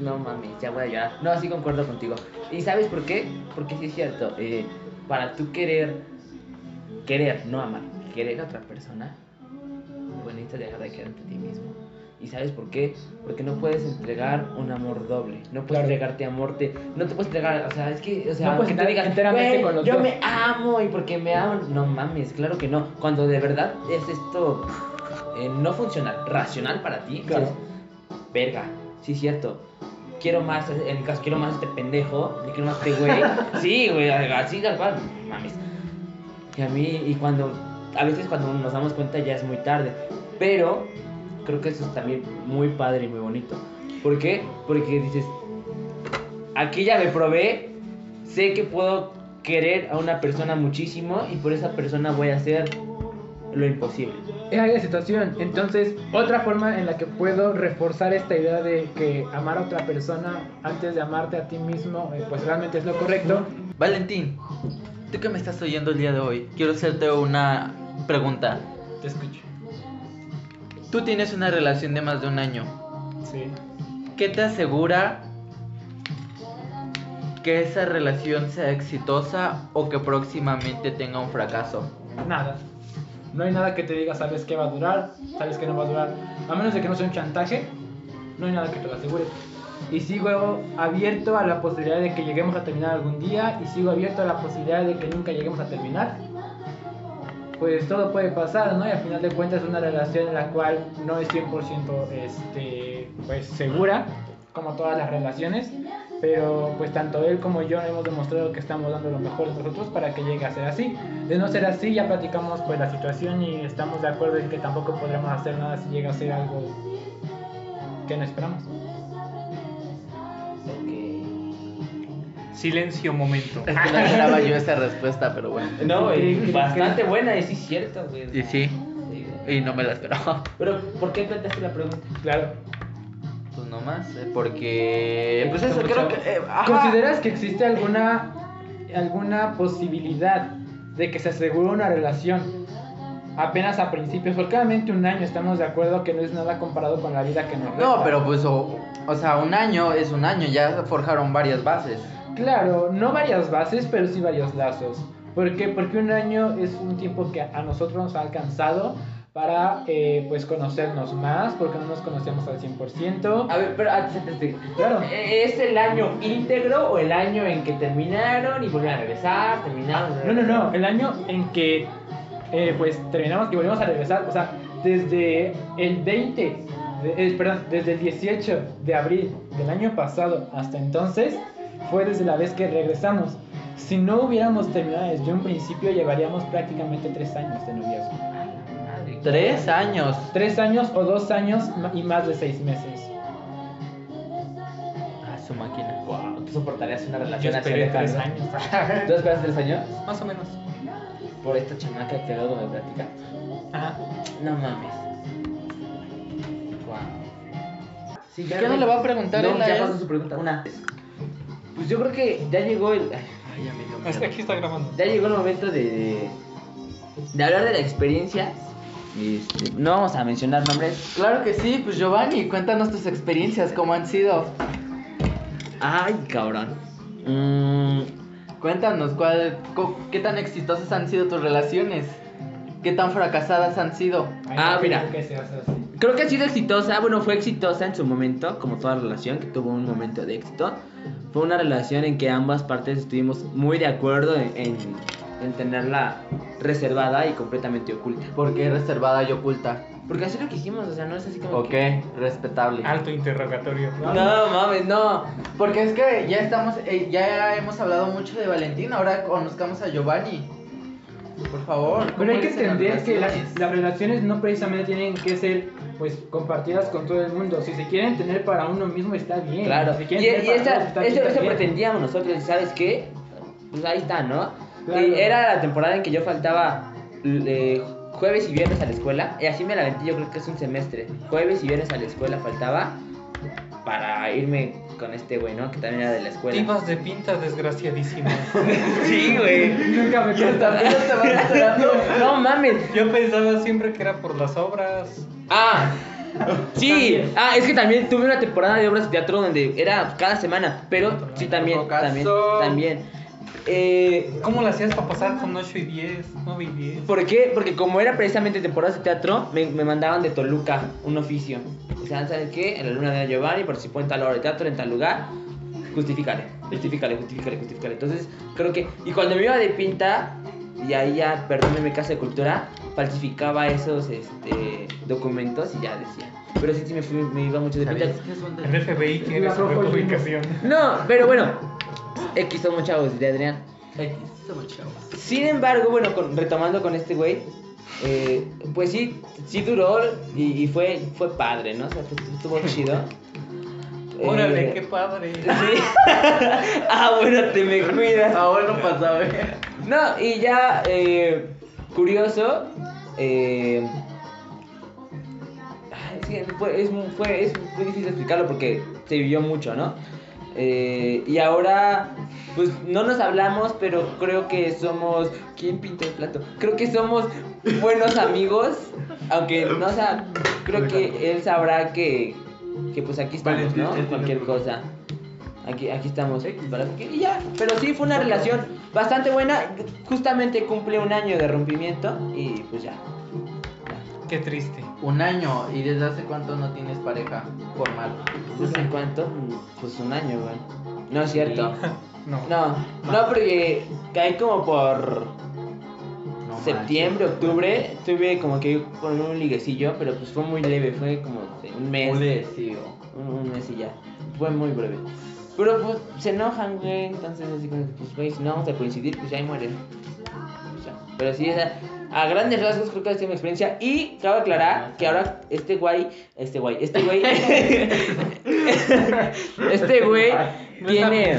no mames, ya voy a llorar. No, sí concuerdo contigo. ¿Y sabes por qué? Porque sí es cierto. eh, para tú querer, querer, no amar, querer a otra persona, pues necesitas dejar de querer ante ti mismo. ¿Y sabes por qué? Porque no puedes entregar un amor doble. No puedes entregarte amor. Te, no te puedes entregar, o sea, es que, o sea, No puedes tú enter- digas, enteramente "Güey, con los yo dos". me amo y porque me amo. No mames, claro que no. Cuando de verdad es esto eh, no funcional, racional para ti, Claro. verga, sí cierto. Quiero más, en mi caso, quiero más este pendejo, le quiero más este güey. Sí, güey, así tal cual, mames. Y a mí, y cuando, a veces cuando nos damos cuenta ya es muy tarde. Pero creo que eso es también muy padre y muy bonito. ¿Por qué? Porque dices, aquí ya me probé, sé que puedo querer a una persona muchísimo y por esa persona voy a hacer lo imposible. Es ahí la situación. Entonces, otra forma en la que puedo reforzar esta idea de que amar a otra persona antes de amarte a ti mismo, eh, pues realmente es lo correcto. Valentín, tú que me estás oyendo el día de hoy, quiero hacerte una pregunta. Te escucho. Tú tienes una relación de más de un año. Sí. ¿Qué te asegura que esa relación sea exitosa o que próximamente tenga un fracaso? Nada. No hay nada que te diga, sabes que va a durar, sabes que no va a durar. A menos de que no sea un chantaje, no hay nada que te lo asegure. Y sigo abierto a la posibilidad de que lleguemos a terminar algún día y sigo abierto a la posibilidad de que nunca lleguemos a terminar. Pues todo puede pasar, ¿no? Y al final de cuentas es una relación en la cual no es 100% este, pues, segura, como todas las relaciones. Pero pues tanto él como yo hemos demostrado que estamos dando lo mejor de nosotros para que llegue a ser así. De no ser así, ya platicamos pues la situación y estamos de acuerdo en que tampoco podremos hacer nada si llega a ser algo que no esperamos. Silencio momento. Es que no esperaba yo esa respuesta, pero bueno. No, ¿Qué- güey, qué- bastante buena, y sí cierto, güey. Y Sí. y no me la esperaba. Pero, ¿por qué planteaste la pregunta? Claro. Nomás, eh, porque... Pues eso, creo que... eh. ¿Consideras que existe alguna alguna posibilidad de que se asegure una relación apenas a principios? Porque obviamente un año estamos de acuerdo que no es nada comparado con la vida que nos No, resta. pero pues, o, o sea, un año es un año, ya forjaron varias bases. Claro, no varias bases, pero sí varios lazos. ¿Por qué? Porque un año es un tiempo que a nosotros nos ha alcanzado para eh, pues conocernos más, porque no nos conocíamos al 100%. A ver, pero antes, antes de- Claro. ¿Es el año íntegro o el año en que terminaron y volvieron a regresar? Terminaron. No, no, no, el año en que eh, pues terminamos y volvimos a regresar, o sea, desde el 20, de- eh, perdón, desde el 18 de abril del año pasado hasta entonces, fue desde la vez que regresamos. Si no hubiéramos terminado desde un principio, llevaríamos prácticamente tres años de noviazgo. Tres años. Tres años o dos años y más de seis meses. Ah, su máquina. Wow, ¿tú soportarías una Yo relación así de tres años. ¿Tú esperas tres años? Más o menos. Por esta chamaca que luego me platica. Ajá. No mames. Wow. Sí, ¿Qué no le va a preguntar no, él a ya él? pasó su pregunta. Una. Pues yo creo que ya llegó el. ay, ya me dio miedo. aquí está grabando. Ya llegó el momento de. de hablar de la experiencia. Este, no vamos a mencionar nombres. Claro que sí, pues Giovanni, cuéntanos tus experiencias, cómo han sido. Ay, cabrón. Mm, Cuéntanos, ¿cuál, ¿qué tan exitosas han sido tus relaciones? ¿Qué tan fracasadas han sido? Ay, Ah, no mira. creo que se hace así. Creo que ha sido exitosa, bueno, fue exitosa en su momento, como toda relación que tuvo un momento de éxito. Fue una relación en que ambas partes estuvimos muy de acuerdo en, en- en tenerla reservada y completamente oculta. ¿Por qué reservada y oculta? Porque así lo que hicimos, o sea, no es así como Ok, que... respetable. Alto interrogatorio. No, mames, no. Porque es que ya estamos, eh, ya hemos hablado mucho de Valentín, ahora conozcamos a Giovanni. Por favor. Pero hay que ¿cómo eres en entender que las, relaciones? las relaciones no precisamente tienen que ser pues compartidas con todo el mundo. Si se quieren tener para uno mismo está bien. Claro. Si Y, y esa- eso, eso pretendíamos nosotros, ¿y ¿sabes qué? Pues ahí está, ¿no? Claro. Y era la temporada en que yo faltaba eh, jueves y viernes a la escuela, y así me la aventé, yo creo que es un semestre. Jueves y viernes a la escuela faltaba para irme con este güey, ¿no? Que también era de la escuela. ibas de pinta, desgraciadísimo. Sí, güey. Nunca me También te van esperando. No mames. Yo pensaba siempre que era por las obras. Ah, sí. También. Ah, es que también tuve una temporada de obras de teatro donde era cada semana, pero sí también, también, también. Eh, ¿Cómo lo hacías para pasar con 8 y 10, 9 y 10? ¿Por qué? Porque como era precisamente temporadas de teatro, me, me mandaban de Toluca un oficio. O sea, ¿sabes qué? En la luna de Giovanni participó en tal hora de teatro, en tal lugar. Justifícale, justifícale, justifícale, justifícale. Entonces, creo que. Y cuando me iba de pinta, y ahí ya, perdóneme, Casa de Cultura, falsificaba esos este, documentos y ya decía. Pero sí, sí me, fui, me iba mucho de pinta. ¿Sabías que son de- El FBI y limo. ubicación. No, pero bueno, X somos chavos de Adrián. X, somos chavos. Sin embargo, bueno, con- retomando con este güey, eh, pues sí, sí duró y, y fue, fue padre, ¿no? O sea, estuvo chido. Órale, Eh, qué padre. Sí. ah, bueno, te me cuidas. Ah, bueno, pasaba. No, y ya, eh, curioso, eh, ay, es, que fue, es, fue- es muy difícil explicarlo porque se vivió mucho, ¿no? Eh, y ahora, pues no nos hablamos, pero creo que somos. ¿Quién pintó el plato? Creo que somos buenos amigos, aunque no, sea, creo que él sabrá que, que pues aquí estamos, ¿no? Cualquier cosa. Aquí, aquí estamos. para- Y ya, pero sí fue una relación bastante buena. Justamente cumple un año de rompimiento y pues ya. Qué triste. Un año. ¿Y desde hace cuánto no tienes pareja formal? Sé cuánto, pues un año, güey. No es cierto. No. No, no, porque caí como por No septiembre, octubre. Tuve como que ir con un liguecillo, pero pues fue muy leve, fue como un mes. Un, un mes y ya. Fue muy breve. Pero pues se enojan, güey. Entonces, así como, que, pues, güey, si no vamos a coincidir, pues ya ahí mueren. Pero sí, o sea, a grandes rasgos creo que ha sido mi experiencia. Y cabe aclarar que ahora este güey, este güey, este güey, este güey tiene,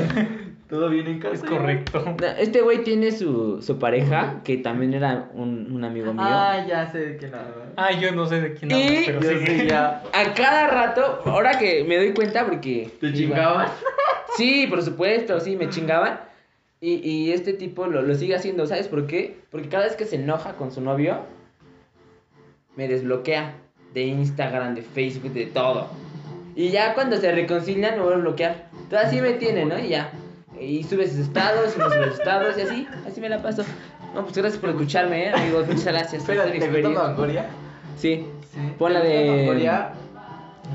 ¿Todo bien en casa? Es correcto. este güey tiene su, su pareja, que también era un, un amigo mío. Ah, ya sé de quién hablas. Ah, yo no sé de quién hablas, pero Yo sí. sé ya. A cada rato, ahora que me doy cuenta porque... ¿Te iba- chingaban? Sí, por supuesto, sí, me chingaban. Y, y este tipo lo, lo sigue haciendo, ¿sabes por qué? Porque cada vez que se enoja con su novio, me desbloquea de Instagram, de Facebook, de todo. Y ya cuando se reconcilian me vuelve a bloquear. Entonces así me tiene, ¿no? Y ya. Y sube sus estados, y no sube sus estados, y así, así me la paso. No, pues gracias por escucharme, ¿eh? amigos, muchas gracias. Espera, ¿te. Longoria? Sí. Sí. Pon la ¿Te gusta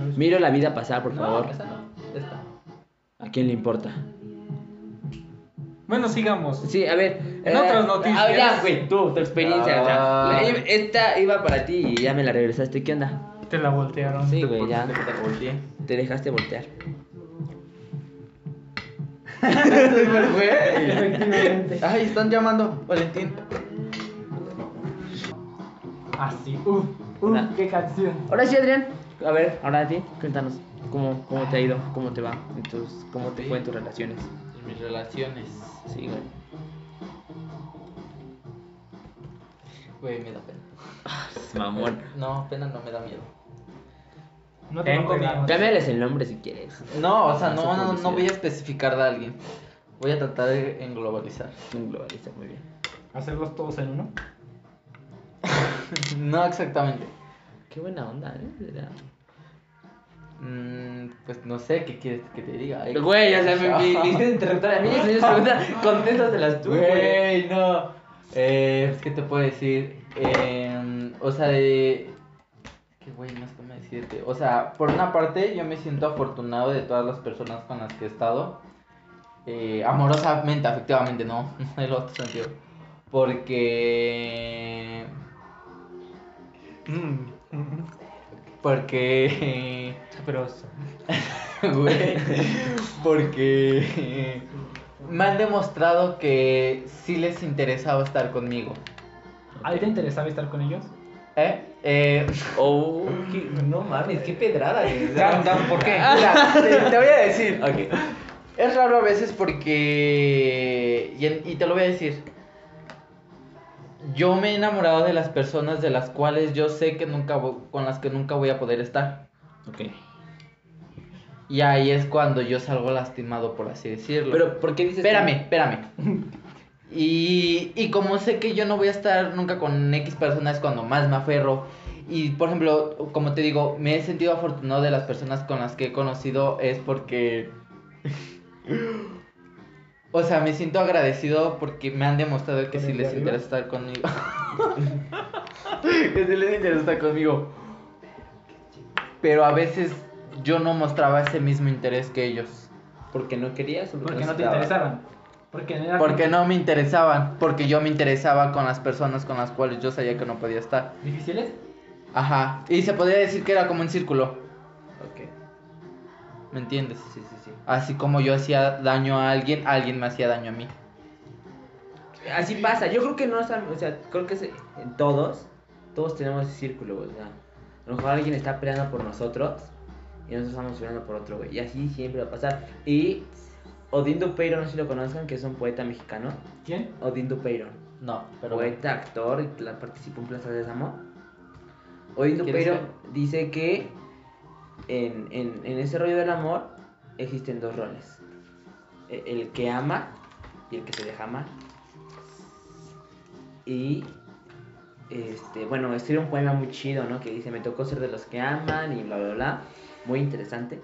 de-? Miro la vida pasar, por favor. No, esa no. Esta. ¿A quién le importa? Bueno, sigamos. Sí, a ver. En otras noticias. A ver, ya, güey, tú, tu experiencia. o sea, Ah. esta iba para ti y ya me la regresaste. ¿Qué onda? Te la voltearon. Sí, güey, ya. Te- te volteé. Te dejaste voltear. Efectivamente. Ay, están llamando, Valentín. Así. Uf, uf, Una- qué canción. Ahora sí, Adrián. A ver, ahora a ti, cuéntanos. ¿Cómo, cómo te ha ido? ¿Cómo te va? en tus- ¿Cómo te fue en tus relaciones? Mis relaciones. Sí, güey. Güey, me da pena. Mamón. No, pena no me da miedo. No te Tengo miedo. Cámbiales el nombre si quieres. No, o sea, No no, no, voy a especificar de alguien. Voy a tratar de englobalizar. Un globalista, muy bien. Hacerlos todos en uno. No exactamente. Qué buena onda, ¿eh? Mm, pues no sé qué quieres que te diga. Ay, Güey, o sea, me, me, me hiciste interruptor a mí. Me hiciste preguntar. Contéstatelas tú, güey. Güey, no. Eh, pues, ¿qué te puedo decir? Eh, o sea, de. Que güey, no sé cómo decirte. O sea, por una parte, yo me siento afortunado de todas las personas con las que he estado. Eh, amorosamente, afectivamente, no. En el otro sentido. Porque. Mm, Porque. Sabroso. Güey, porque me han demostrado que sí les interesaba estar conmigo. ¿A ti te interesaba estar con ellos? ¿Eh? Eh, Oh. qué- no mames, qué pedrada. güey. Dan, Dan, ¿por qué? Mira, te, te voy a decir. Es raro a veces porque. Y, en- y te lo voy a decir. Yo me he enamorado de las personas de las cuales yo sé que nunca con las que nunca voy a poder estar. Ok. Y ahí es cuando yo salgo lastimado, por así decirlo. Pero, ¿por qué dices Espérame, espérame. Y, y como sé que yo no voy a estar nunca con X personas cuando más me aferro. Y por ejemplo, como te digo, me he sentido afortunado de las personas con las que he conocido es porque... O sea, me siento agradecido porque me han demostrado que ¿Con sí les interesa estar conmigo. que sí les interesa estar conmigo. Pero a veces yo no mostraba ese mismo interés que ellos. ¿Porque no querías o Porque no te interesaban. Porque no era Porque no me interesaban, porque yo me interesaba con las personas con las cuales yo sabía que no podía estar. ¿Difíciles? Ajá, y se podría decir que era como un círculo, Ok. ¿me entiendes? Sí, sí, sí. Así como yo hacía daño a alguien, alguien me hacía daño a mí. Así pasa. Yo creo que no, o sea, creo que en todos, todos tenemos ese círculo. O sea, a lo mejor alguien está peleando por nosotros y nosotros estamos peleando por otro, güey. Y así siempre va a pasar. Y Odín Dupeiro, no sé si lo conozcan, que es un poeta mexicano. ¿Quién? Odín Dupeiro. No, pero poeta, actor, y la participó en Plaza de Samo. Odín ¿Quieres Dupeiro dice que en, en, en ese rollo del amor existen dos roles. E- El que ama y el que se deja amar. Y este, bueno, escribe un poema muy chido, ¿no? Que dice, me tocó ser de los que aman y bla, bla, bla. Muy interesante.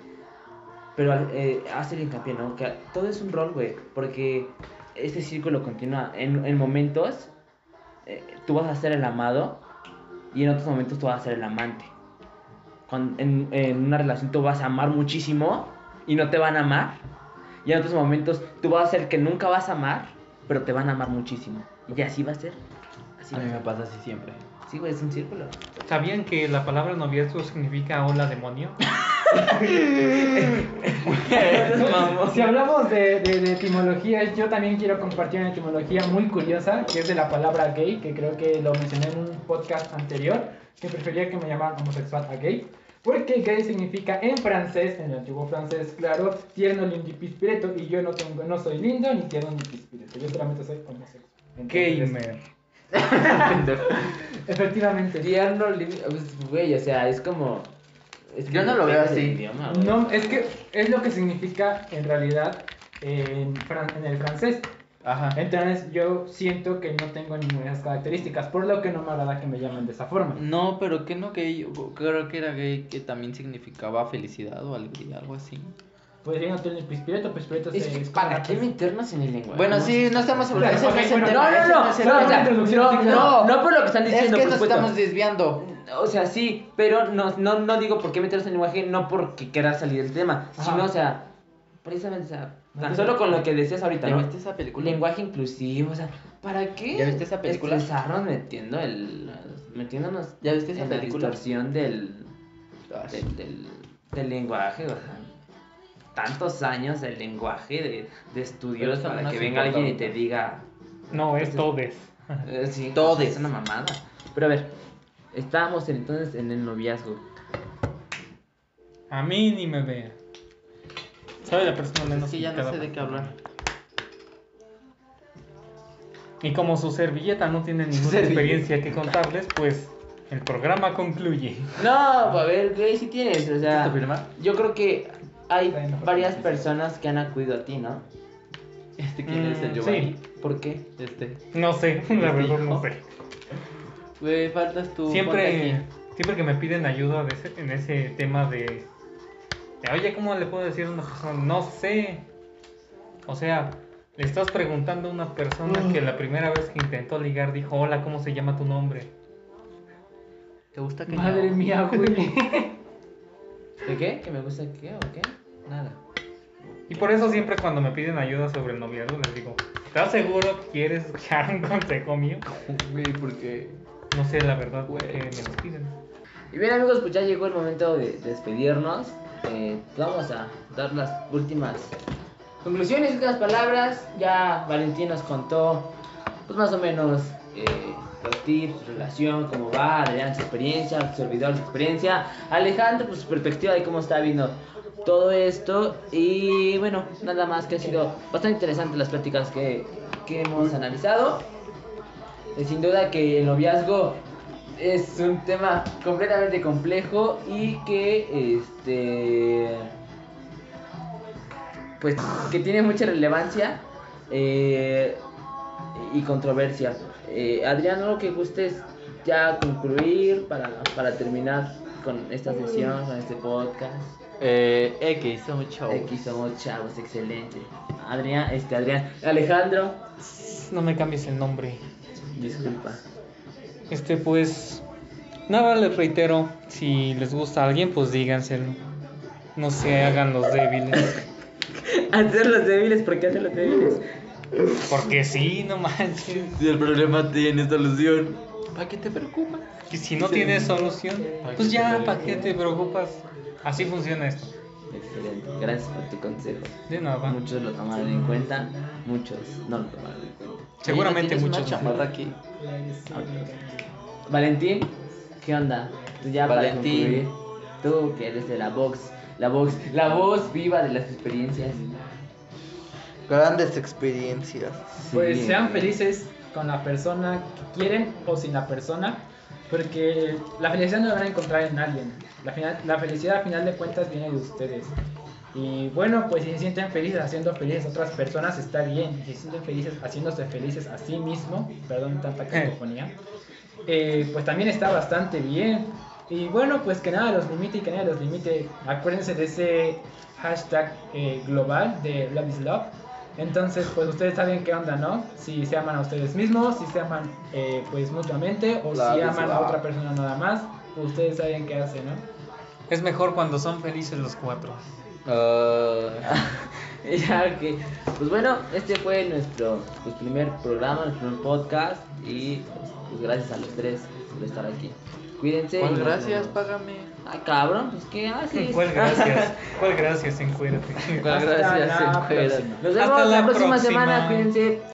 Pero eh, hace el hincapié, ¿no? Que todo es un rol, güey. Porque este círculo continúa. En, en momentos eh, tú vas a ser el amado y en otros momentos tú vas a ser el amante. Cuando, en, en una relación tú vas a amar muchísimo y no te van a amar. Y en otros momentos tú vas a ser que nunca vas a amar, pero te van a amar muchísimo. Y así va a ser. Así a mí me pasa así siempre. Sí, güey, es un círculo. ¿Sabían que la palabra noviazgo significa hola demonio? Si hablamos de, de, de etimologías, yo también quiero compartir una etimología muy curiosa, que es de la palabra gay, que creo que lo mencioné en un podcast anterior, que prefería que me llamaran homosexual a gay. Porque gay significa en francés, en el antiguo francés, claro, tierno, lindo y pispireto, y yo no tengo, no soy lindo, ni tierno, ni pispireto, yo solamente soy homosexual. Entonces, Gamer. Efectivamente. Tierno, pues, güey, o sea, es como... es que Yo no lo veo así. idioma. No, es que es lo que significa en realidad en, fran- en el francés. Ajá. Entonces yo siento que no tengo ninguna de esas características, por lo que no me agrada que me llamen de esa forma. No, pero que no gay, yo creo que era gay que también significaba felicidad o alegría, algo así. Pues yo no tengo el pispireto, pispireto Es que, es ¿para qué una- meternos en el lenguaje? Bueno, sí, no estamos. Claro, ese no es No, no, no, es no, no, sí, no, no por lo que están Es diciendo, que por nos estamos desviando. O sea, sí, pero no, no, no digo por qué meternos en el lenguaje, no porque quieras salir del tema, Ajá. sino, o sea, precisamente, o sea, No tan solo con lo que decías ahorita, ¿Ya ¿no? viste esa película? Lenguaje inclusivo, o sea, ¿para qué? ¿Ya viste esa película? Estresarnos metiendo el, metiéndonos ¿Ya viste esa en la película? distorsión del, del, del, del lenguaje, o sea, tantos años del lenguaje, de, de estudios, para no que es venga alguien y te diga, No, es todes. Eh, sí, Todes. Es una mamada. Pero a ver, estábamos en- entonces en el noviazgo. A mí ni me vean. Soy la persona menos Es que ya no sé de qué hablar. Y como su servilleta no tiene ninguna Servilleta. experiencia que contarles, pues el programa concluye. No, a ver, güey, sí tienes, o sea, yo creo que hay varias sí. personas que han acudido a ti, ¿no? ¿Este quién es el Mm, Giovanni? ¿Por qué? Este. No sé, la Este verdad no sé. Güey, faltas tú. Siempre, siempre que me piden ayuda de ese- en ese tema de, de, oye, ¿cómo le puedo decir a una persona? No sé. O sea, le estás preguntando a una persona que la primera vez que intentó ligar dijo, hola, ¿cómo se llama tu nombre? ¿Te gusta que Madre no? mía, güey. ¿De qué? ¿Que me gusta qué o qué? Nada. Y por eso siempre cuando me piden ayuda sobre el noviazgo les digo, ¿estás seguro que quieres escuchar un consejo mío? Güey, porque. No sé la verdad Güey. qué me lo piden. Y bien amigos, pues ya llegó el momento de despedirnos. Eh, vamos a dar las últimas conclusiones, últimas palabras. Ya Valentín nos contó, pues más o menos, eh, su relación, cómo va, Adrián su experiencia, su servidor su experiencia, Alejandro pues su perspectiva de cómo está viendo todo esto y bueno, nada más que ha sido bastante interesante las pláticas que, que hemos analizado. Sin duda que el noviazgo es un tema completamente complejo y que este pues que tiene mucha relevancia eh, y controversia. Eh, Adrián, lo que gustes ya concluir para, para terminar con esta sesión, con este podcast. Eh, X, somos chavos. Aquí somos chavos, excelente. Adrián, este Adrián, Alejandro, No me cambies el nombre. disculpa. Este, pues. Nada, les reitero. Si les gusta a alguien, pues díganselo. No se hagan los débiles. Hacer los débiles, ¿por qué hacer los débiles? Porque sí, no manches. Si el problema tiene solución, ¿para qué te preocupas? Y si no tienes solución, pues ya, ¿para qué te preocupas? Así funciona esto. Excelente, gracias por tu consejo. De nada. Muchos lo tomaron en cuenta, muchos no lo tomaron en cuenta. Seguramente muchos. Una chamarra aquí. Valentín, ¿qué onda? Tú ya Valentín. para concluir, tú que eres de la Vox, la Vox, la voz viva de las experiencias. Grandes experiencias. Pues Sí. sean felices con la persona que quieren o sin la persona, porque la felicidad no la van a encontrar en alguien. La, final- la felicidad, al final de cuentas, viene de ustedes. Y bueno, pues si se sienten felices haciendo felices a otras personas, está bien. Si se sienten felices haciéndose felices a sí mismo, perdón tanta cacofonía, eh, pues también está bastante bien. Y bueno, pues que nada los limite y que nada los limite. Acuérdense de ese hashtag eh, global de Love is Love. Entonces, pues ustedes saben qué onda, ¿no? Si se aman a ustedes mismos, si se aman eh, pues mutuamente o si aman a otra persona nada más, pues ustedes saben qué hacen, ¿no? Es mejor cuando son felices los cuatro. ya que, pues bueno, este fue nuestro pues, primer programa, nuestro primer podcast y pues, pues, gracias a los tres por estar aquí. Cuídense. y ¿Cuál nos gracias? vemos. Págame. Ay, cabrón, pues qué haces. ¿Cuál gracias? ¿Cuál gracias? Encuérdate. ¿Cuál Hasta gracias? la encuérdate. Nos vemos Hasta la, la próxima próxima. semana, cuídense.